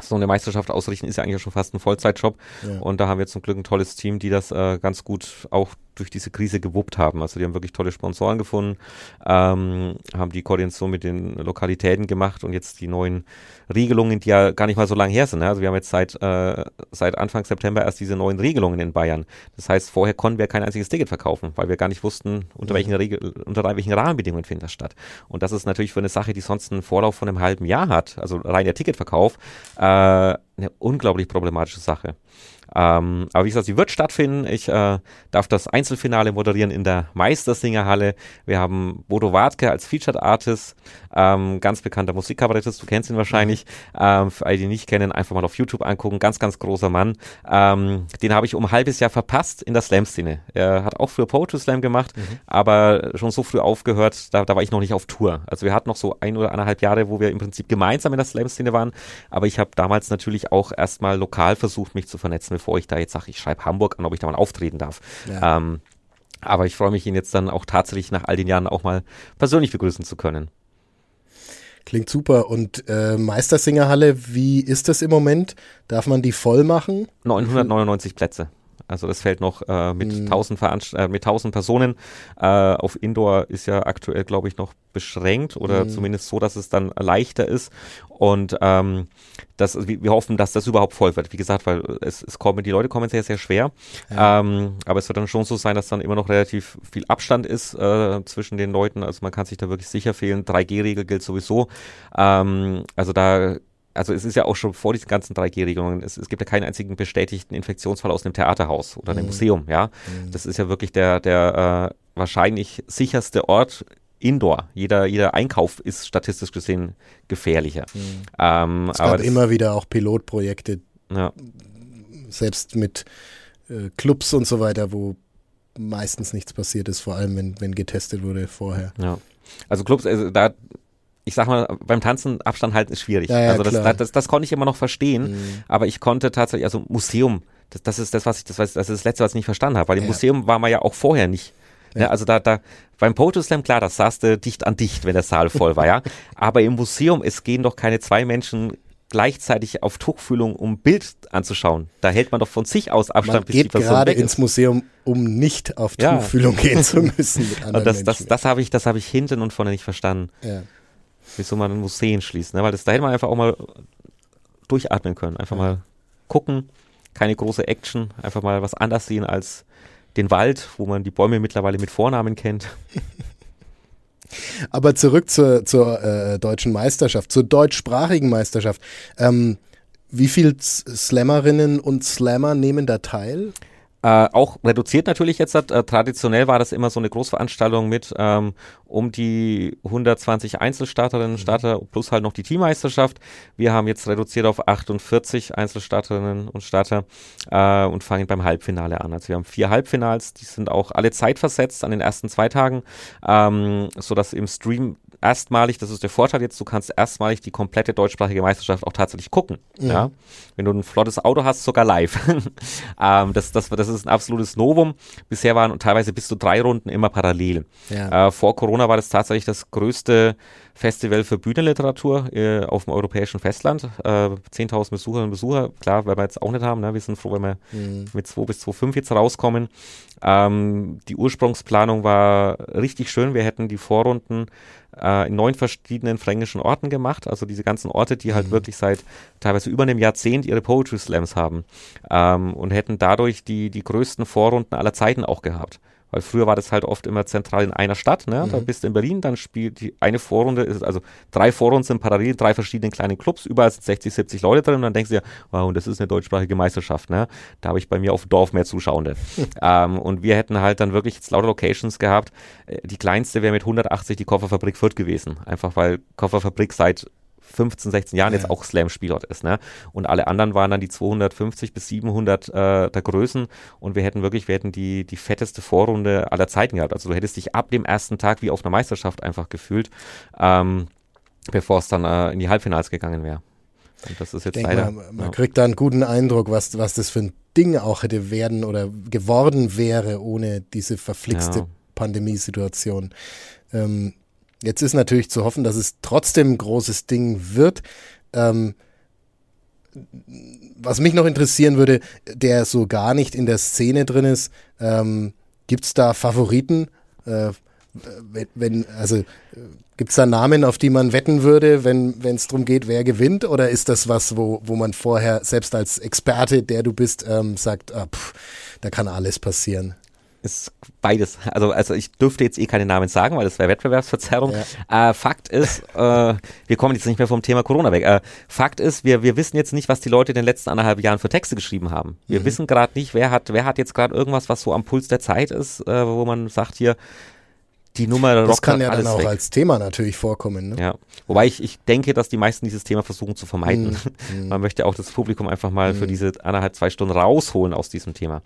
so eine Meisterschaft ausrichten ist ja eigentlich schon fast ein Vollzeitjob. Ja. Und da haben wir zum Glück ein tolles Team, die das äh, ganz gut auch durch diese Krise gewuppt haben. Also die haben wirklich tolle Sponsoren gefunden, ähm, haben die Koordination mit den Lokalitäten gemacht und jetzt die neuen Regelungen, die ja gar nicht mal so lange her sind. Ne? Also wir haben jetzt seit, äh, seit Anfang September erst diese neuen Regelungen in Bayern. Das heißt, vorher konnten wir kein einziges Ticket verkaufen, weil wir gar nicht wussten, unter welchen, Regel, unter welchen Rahmenbedingungen findet das statt. Und das ist natürlich für eine Sache, die sonst einen Vorlauf von einem halben Jahr hat, also rein der Ticketverkauf, äh, eine unglaublich problematische Sache. Ähm, aber wie gesagt, sie wird stattfinden. Ich äh, darf das Einzelfinale moderieren in der Meistersingerhalle. Wir haben Bodo Wartke als Featured Artist, ähm, ganz bekannter Musikkabarettist, du kennst ihn wahrscheinlich. Ähm, für alle, die ihn nicht kennen, einfach mal auf YouTube angucken. Ganz, ganz großer Mann. Ähm, den habe ich um ein halbes Jahr verpasst in der Slam-Szene. Er hat auch früher Poetry Slam gemacht, mhm. aber schon so früh aufgehört, da, da war ich noch nicht auf Tour. Also wir hatten noch so ein oder eineinhalb Jahre, wo wir im Prinzip gemeinsam in der Slam-Szene waren, aber ich habe damals natürlich auch erstmal lokal versucht, mich zu vernetzen bevor ich da jetzt sage, ich schreibe Hamburg an, ob ich da mal auftreten darf. Ja. Ähm, aber ich freue mich, ihn jetzt dann auch tatsächlich nach all den Jahren auch mal persönlich begrüßen zu können. Klingt super. Und äh, Meistersingerhalle, wie ist das im Moment? Darf man die voll machen? 999 Plätze. Also das fällt noch äh, mit, hm. 1000 äh, mit 1000 Personen. Äh, auf Indoor ist ja aktuell, glaube ich, noch beschränkt oder hm. zumindest so, dass es dann leichter ist. Und ähm, das, wir hoffen, dass das überhaupt voll wird. Wie gesagt, weil es, es kommen, die Leute kommen sehr, sehr schwer. Ja. Ähm, aber es wird dann schon so sein, dass dann immer noch relativ viel Abstand ist äh, zwischen den Leuten. Also man kann sich da wirklich sicher fehlen. 3G-Regel gilt sowieso. Ähm, also da also es ist ja auch schon vor diesen ganzen 3G-Regelungen, es, es, gibt ja keinen einzigen bestätigten Infektionsfall aus einem Theaterhaus oder einem mhm. Museum, ja. Mhm. Das ist ja wirklich der, der äh, wahrscheinlich sicherste Ort Indoor. Jeder, jeder Einkauf ist statistisch gesehen gefährlicher. Mhm. Ähm, es gab immer wieder auch Pilotprojekte, ja. selbst mit äh, Clubs und so weiter, wo meistens nichts passiert ist, vor allem wenn, wenn getestet wurde vorher. Ja. Also Clubs, also da ich sag mal, beim Tanzen Abstand halten ist schwierig. Ja, ja, also das, das, das, das, konnte ich immer noch verstehen, mhm. aber ich konnte tatsächlich, also Museum, das, das ist das, was ich, das, das ist das Letzte, was ich nicht verstanden habe, weil ja. im Museum war man ja auch vorher nicht. Ja. also da, da, beim Poetry Slam, klar, das saß du dicht an dicht, wenn der Saal voll war, ja. [LAUGHS] Aber im Museum, es gehen doch keine zwei Menschen gleichzeitig auf Tuchfühlung, um Bild anzuschauen. Da hält man doch von sich aus Abstand, man bis geht die Person gerade ins Museum, um nicht auf Tuchfühlung ja. gehen zu müssen mit [LAUGHS] anderen und das, das, das habe ich, das habe ich hinten und vorne nicht verstanden. Ja wieso man Museen schließt, ne? weil das, da hätte man einfach auch mal durchatmen können, einfach ja. mal gucken, keine große Action, einfach mal was anders sehen als den Wald, wo man die Bäume mittlerweile mit Vornamen kennt. [LAUGHS] Aber zurück zur, zur äh, deutschen Meisterschaft, zur deutschsprachigen Meisterschaft. Ähm, wie viele Slammerinnen und Slammer nehmen da teil? Äh, auch reduziert natürlich jetzt. Äh, traditionell war das immer so eine Großveranstaltung mit ähm, um die 120 Einzelstarterinnen und. Starter plus halt noch die Teammeisterschaft. Wir haben jetzt reduziert auf 48 Einzelstarterinnen und Starter äh, und fangen beim Halbfinale an. Also wir haben vier Halbfinals, die sind auch alle zeitversetzt an den ersten zwei Tagen, ähm, sodass im Stream erstmalig, das ist der Vorteil jetzt, du kannst erstmalig die komplette deutschsprachige Meisterschaft auch tatsächlich gucken. Ja. ja? Wenn du ein flottes Auto hast, sogar live. [LAUGHS] ähm, das, das, das ist ein absolutes Novum. Bisher waren teilweise bis zu drei Runden immer parallel. Ja. Äh, vor Corona war das tatsächlich das größte Festival für Bühnenliteratur äh, auf dem europäischen Festland. Äh, 10.000 Besucherinnen und Besucher, klar, weil wir jetzt auch nicht haben. Ne? Wir sind froh, wenn wir mhm. mit 2 bis 2,5 jetzt rauskommen. Ähm, die Ursprungsplanung war richtig schön. Wir hätten die Vorrunden äh, in neun verschiedenen fränkischen Orten gemacht. Also diese ganzen Orte, die halt mhm. wirklich seit teilweise über einem Jahrzehnt ihre Poetry Slams haben ähm, und hätten dadurch die, die größten Vorrunden aller Zeiten auch gehabt. Weil früher war das halt oft immer zentral in einer Stadt, ne? Mhm. Da bist du in Berlin, dann spielt die eine Vorrunde, ist also drei Vorrunden sind parallel, drei verschiedene kleine Clubs, überall sind 60, 70 Leute drin und dann denkst du dir, wow, und das ist eine deutschsprachige Meisterschaft, ne? Da habe ich bei mir auf dem Dorf mehr Zuschauende. [LAUGHS] ähm, und wir hätten halt dann wirklich jetzt lauter Locations gehabt. Äh, die kleinste wäre mit 180 die Kofferfabrik Fürth gewesen. Einfach weil Kofferfabrik seit 15, 16 Jahren ja. jetzt auch Slam-Spielort ist. Ne? Und alle anderen waren dann die 250 bis 700 äh, der Größen und wir hätten wirklich, wir hätten die, die fetteste Vorrunde aller Zeiten gehabt. Also du hättest dich ab dem ersten Tag wie auf einer Meisterschaft einfach gefühlt, ähm, bevor es dann äh, in die Halbfinals gegangen wäre. Und das ist jetzt leider. Mal, man ja. kriegt da einen guten Eindruck, was, was das für ein Ding auch hätte werden oder geworden wäre ohne diese verflixte ja. Pandemiesituation. Ähm, Jetzt ist natürlich zu hoffen, dass es trotzdem ein großes Ding wird. Ähm, was mich noch interessieren würde, der so gar nicht in der Szene drin ist, ähm, gibt es da Favoriten? Äh, wenn, wenn, also gibt es da Namen, auf die man wetten würde, wenn es darum geht, wer gewinnt? Oder ist das was, wo, wo man vorher selbst als Experte, der du bist, ähm, sagt, ah, pff, da kann alles passieren? Ist beides. Also, also ich dürfte jetzt eh keine Namen sagen, weil das wäre Wettbewerbsverzerrung. Ja. Äh, Fakt ist, [LAUGHS] äh, wir kommen jetzt nicht mehr vom Thema Corona weg. Äh, Fakt ist, wir, wir wissen jetzt nicht, was die Leute in den letzten anderthalb Jahren für Texte geschrieben haben. Wir mhm. wissen gerade nicht, wer hat, wer hat jetzt gerade irgendwas, was so am Puls der Zeit ist, äh, wo man sagt hier, die Nummer Das kann ja dann auch weg. als Thema natürlich vorkommen. Ne? Ja, wobei ich, ich denke, dass die meisten dieses Thema versuchen zu vermeiden. Mm, [LAUGHS] Man möchte auch das Publikum einfach mal mm. für diese anderthalb, zwei Stunden rausholen aus diesem Thema.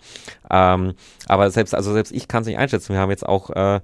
Ähm, aber selbst, also selbst ich kann es nicht einschätzen. Wir haben jetzt auch äh,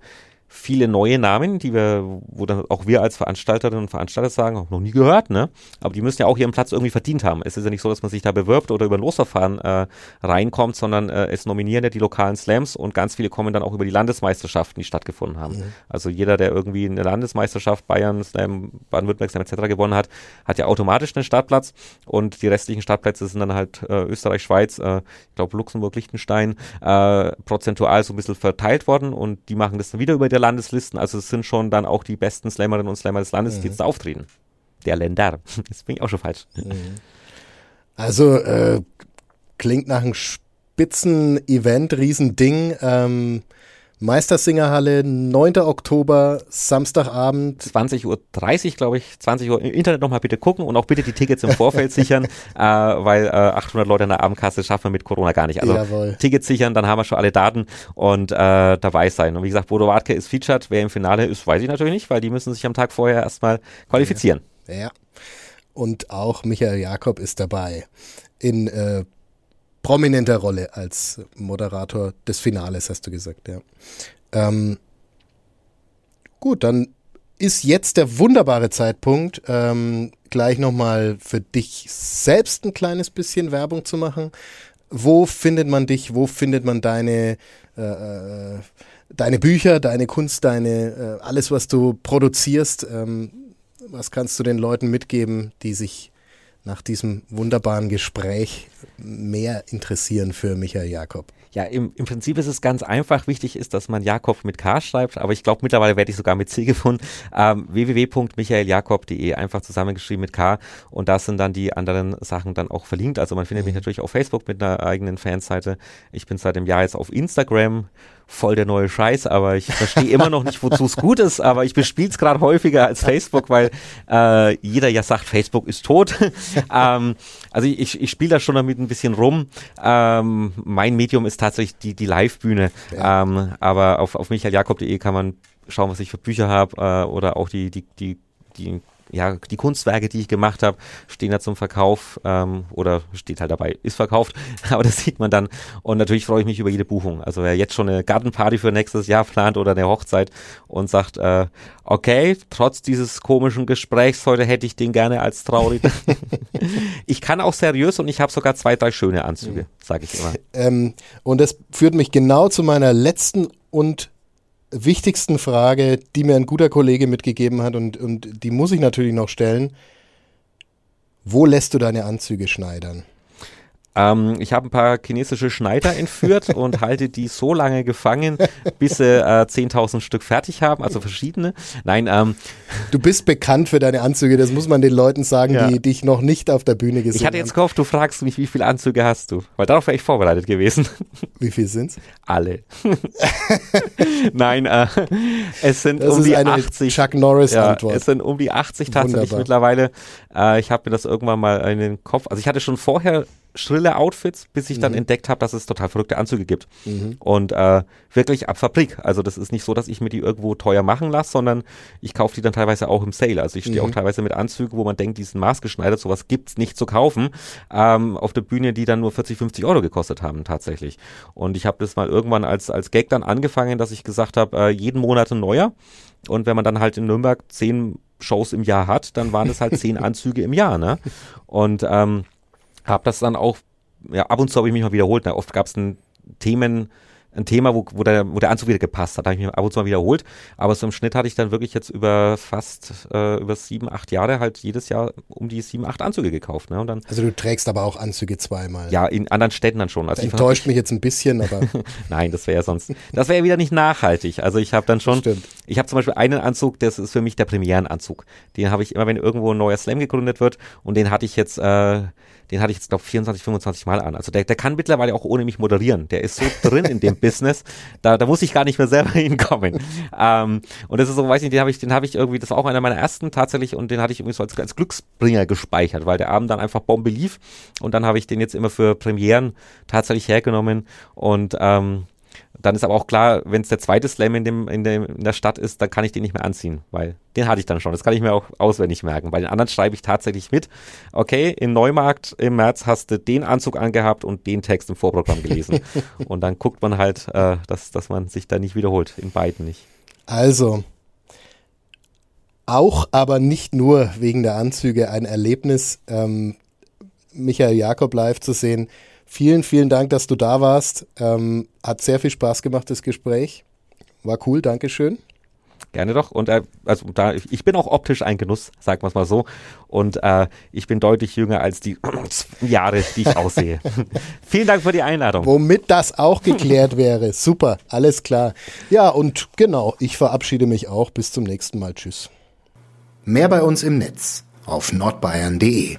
viele neue Namen, die wir, wo dann auch wir als Veranstalterinnen und Veranstalter sagen, auch noch nie gehört, ne? Aber die müssen ja auch ihren Platz irgendwie verdient haben. Es ist ja nicht so, dass man sich da bewirbt oder über ein Losverfahren äh, reinkommt, sondern äh, es nominieren ja die lokalen Slams und ganz viele kommen dann auch über die Landesmeisterschaften, die stattgefunden haben. Mhm. Also jeder, der irgendwie eine Landesmeisterschaft, Bayern, Slam, Baden-Württemberg Slam etc. gewonnen hat, hat ja automatisch einen Startplatz und die restlichen Startplätze sind dann halt äh, Österreich, Schweiz, äh, ich glaube Luxemburg, Liechtenstein, äh, prozentual so ein bisschen verteilt worden und die machen das dann wieder über die Landeslisten. Also es sind schon dann auch die besten Slammerinnen und Slammer des Landes, mhm. die jetzt da auftreten. Der Länder. [LAUGHS] Das bin ich auch schon falsch. Mhm. Also äh, klingt nach einem Spitzen-Event, Riesending. Ähm, Meistersingerhalle, 9. Oktober, Samstagabend. 20.30 Uhr, glaube ich. 20 Uhr im Internet nochmal bitte gucken und auch bitte die Tickets im Vorfeld [LAUGHS] sichern, äh, weil äh, 800 Leute in der Abendkasse schaffen wir mit Corona gar nicht. Also Jawohl. Tickets sichern, dann haben wir schon alle Daten und äh, dabei sein. Und wie gesagt, Bodo Wartke ist featured. Wer im Finale ist, weiß ich natürlich nicht, weil die müssen sich am Tag vorher erstmal qualifizieren. Ja. ja. Und auch Michael Jakob ist dabei. In äh, prominenter Rolle als Moderator des Finales, hast du gesagt, ja. Ähm, gut, dann ist jetzt der wunderbare Zeitpunkt, ähm, gleich nochmal für dich selbst ein kleines bisschen Werbung zu machen. Wo findet man dich? Wo findet man deine, äh, äh deine Bücher, deine Kunst, deine, äh, alles, was du produzierst? Ähm, was kannst du den Leuten mitgeben, die sich nach diesem wunderbaren Gespräch mehr interessieren für Michael Jakob? Ja, im, im Prinzip ist es ganz einfach. Wichtig ist, dass man Jakob mit K schreibt, aber ich glaube, mittlerweile werde ich sogar mit C gefunden. Ähm, www.michaeljakob.de, einfach zusammengeschrieben mit K und da sind dann die anderen Sachen dann auch verlinkt. Also man findet mich mhm. natürlich auf Facebook mit einer eigenen Fanseite. Ich bin seit dem Jahr jetzt auf Instagram voll der neue Scheiß, aber ich verstehe immer noch nicht, wozu es gut ist, aber ich bespiele es gerade häufiger als Facebook, weil äh, jeder ja sagt, Facebook ist tot. [LAUGHS] ähm, also ich, ich spiele da schon damit ein bisschen rum. Ähm, mein Medium ist tatsächlich die, die Live-Bühne, ja. ähm, aber auf, auf michaeljakob.de kann man schauen, was ich für Bücher habe äh, oder auch die, die, die, die ja, die Kunstwerke, die ich gemacht habe, stehen da zum Verkauf ähm, oder steht halt dabei, ist verkauft, [LAUGHS] aber das sieht man dann. Und natürlich freue ich mich über jede Buchung. Also wer jetzt schon eine Gartenparty für nächstes Jahr plant oder eine Hochzeit und sagt, äh, okay, trotz dieses komischen Gesprächs heute hätte ich den gerne als traurig. [LAUGHS] ich kann auch seriös und ich habe sogar zwei, drei schöne Anzüge, sage ich immer. Ähm, und das führt mich genau zu meiner letzten und wichtigsten Frage, die mir ein guter Kollege mitgegeben hat und, und die muss ich natürlich noch stellen. Wo lässt du deine Anzüge schneidern? Ähm, ich habe ein paar chinesische Schneider entführt [LAUGHS] und halte die so lange gefangen, bis sie äh, 10.000 Stück fertig haben, also verschiedene. Nein, ähm, Du bist bekannt für deine Anzüge, das muss man den Leuten sagen, ja. die dich noch nicht auf der Bühne gesehen haben. Ich hatte jetzt gehofft, du fragst mich, wie viele Anzüge hast du? Weil darauf wäre ich vorbereitet gewesen. Wie viel sind's? Alle. [LAUGHS] Nein, äh, es sind das um die eine 80. Chuck Norris Antwort. Ja, es sind um die 80 tatsächlich Wunderbar. mittlerweile. Äh, ich habe mir das irgendwann mal in den Kopf, also ich hatte schon vorher schrille Outfits, bis ich dann mhm. entdeckt habe, dass es total verrückte Anzüge gibt. Mhm. Und äh, wirklich ab Fabrik. Also das ist nicht so, dass ich mir die irgendwo teuer machen lasse, sondern ich kaufe die dann teilweise auch im Sale. Also ich stehe mhm. auch teilweise mit Anzügen, wo man denkt, die sind maßgeschneidert, sowas gibt's nicht zu kaufen, ähm, auf der Bühne, die dann nur 40, 50 Euro gekostet haben tatsächlich. Und ich habe das mal irgendwann als, als Gag dann angefangen, dass ich gesagt habe, äh, jeden Monat ein neuer. Und wenn man dann halt in Nürnberg zehn Shows im Jahr hat, dann waren es halt zehn [LAUGHS] Anzüge im Jahr. Ne? Und ähm, habe das dann auch, ja, ab und zu habe ich mich mal wiederholt. Ne? Oft gab es ein Themen, ein Thema, wo, wo, der, wo der Anzug wieder gepasst hat. Da habe ich mich ab und zu mal wiederholt. Aber so im Schnitt hatte ich dann wirklich jetzt über fast äh, über sieben, acht Jahre halt jedes Jahr um die sieben, acht Anzüge gekauft. Ne? Und dann, also du trägst aber auch Anzüge zweimal. Ja, in anderen Städten dann schon. Also enttäuscht mich jetzt ein bisschen, aber. [LAUGHS] Nein, das wäre ja sonst. Das wäre ja wieder nicht nachhaltig. Also ich habe dann schon. Stimmt. Ich habe zum Beispiel einen Anzug, das ist für mich der Premierenanzug. Den habe ich immer, wenn irgendwo ein neuer Slam gegründet wird. Und den hatte ich jetzt. Äh, den hatte ich jetzt, glaube 24, 25 Mal an. Also der, der kann mittlerweile auch ohne mich moderieren. Der ist so [LAUGHS] drin in dem Business, da, da muss ich gar nicht mehr selber [LAUGHS] hinkommen. Ähm, und das ist so, weiß nicht, den habe ich, den habe ich irgendwie, das war auch einer meiner ersten tatsächlich und den hatte ich irgendwie so als, als Glücksbringer gespeichert, weil der Abend dann einfach Bombe lief und dann habe ich den jetzt immer für Premieren tatsächlich hergenommen und ähm, dann ist aber auch klar, wenn es der zweite Slam in, dem, in, dem, in der Stadt ist, dann kann ich den nicht mehr anziehen, weil den hatte ich dann schon. Das kann ich mir auch auswendig merken. Bei den anderen schreibe ich tatsächlich mit, okay, in Neumarkt im März hast du den Anzug angehabt und den Text im Vorprogramm gelesen. [LAUGHS] und dann guckt man halt, äh, dass, dass man sich da nicht wiederholt, in beiden nicht. Also, auch, aber nicht nur wegen der Anzüge ein Erlebnis, ähm, Michael Jakob live zu sehen. Vielen, vielen Dank, dass du da warst. Ähm, hat sehr viel Spaß gemacht, das Gespräch. War cool, Dankeschön. Gerne doch. Und äh, also da, ich bin auch optisch ein Genuss, sagen wir es mal so. Und äh, ich bin deutlich jünger als die [CLEARS THROAT] Jahre, die ich aussehe. [LAUGHS] Vielen Dank für die Einladung. Womit das auch geklärt wäre. Super, alles klar. Ja, und genau, ich verabschiede mich auch. Bis zum nächsten Mal. Tschüss. Mehr bei uns im Netz auf nordbayern.de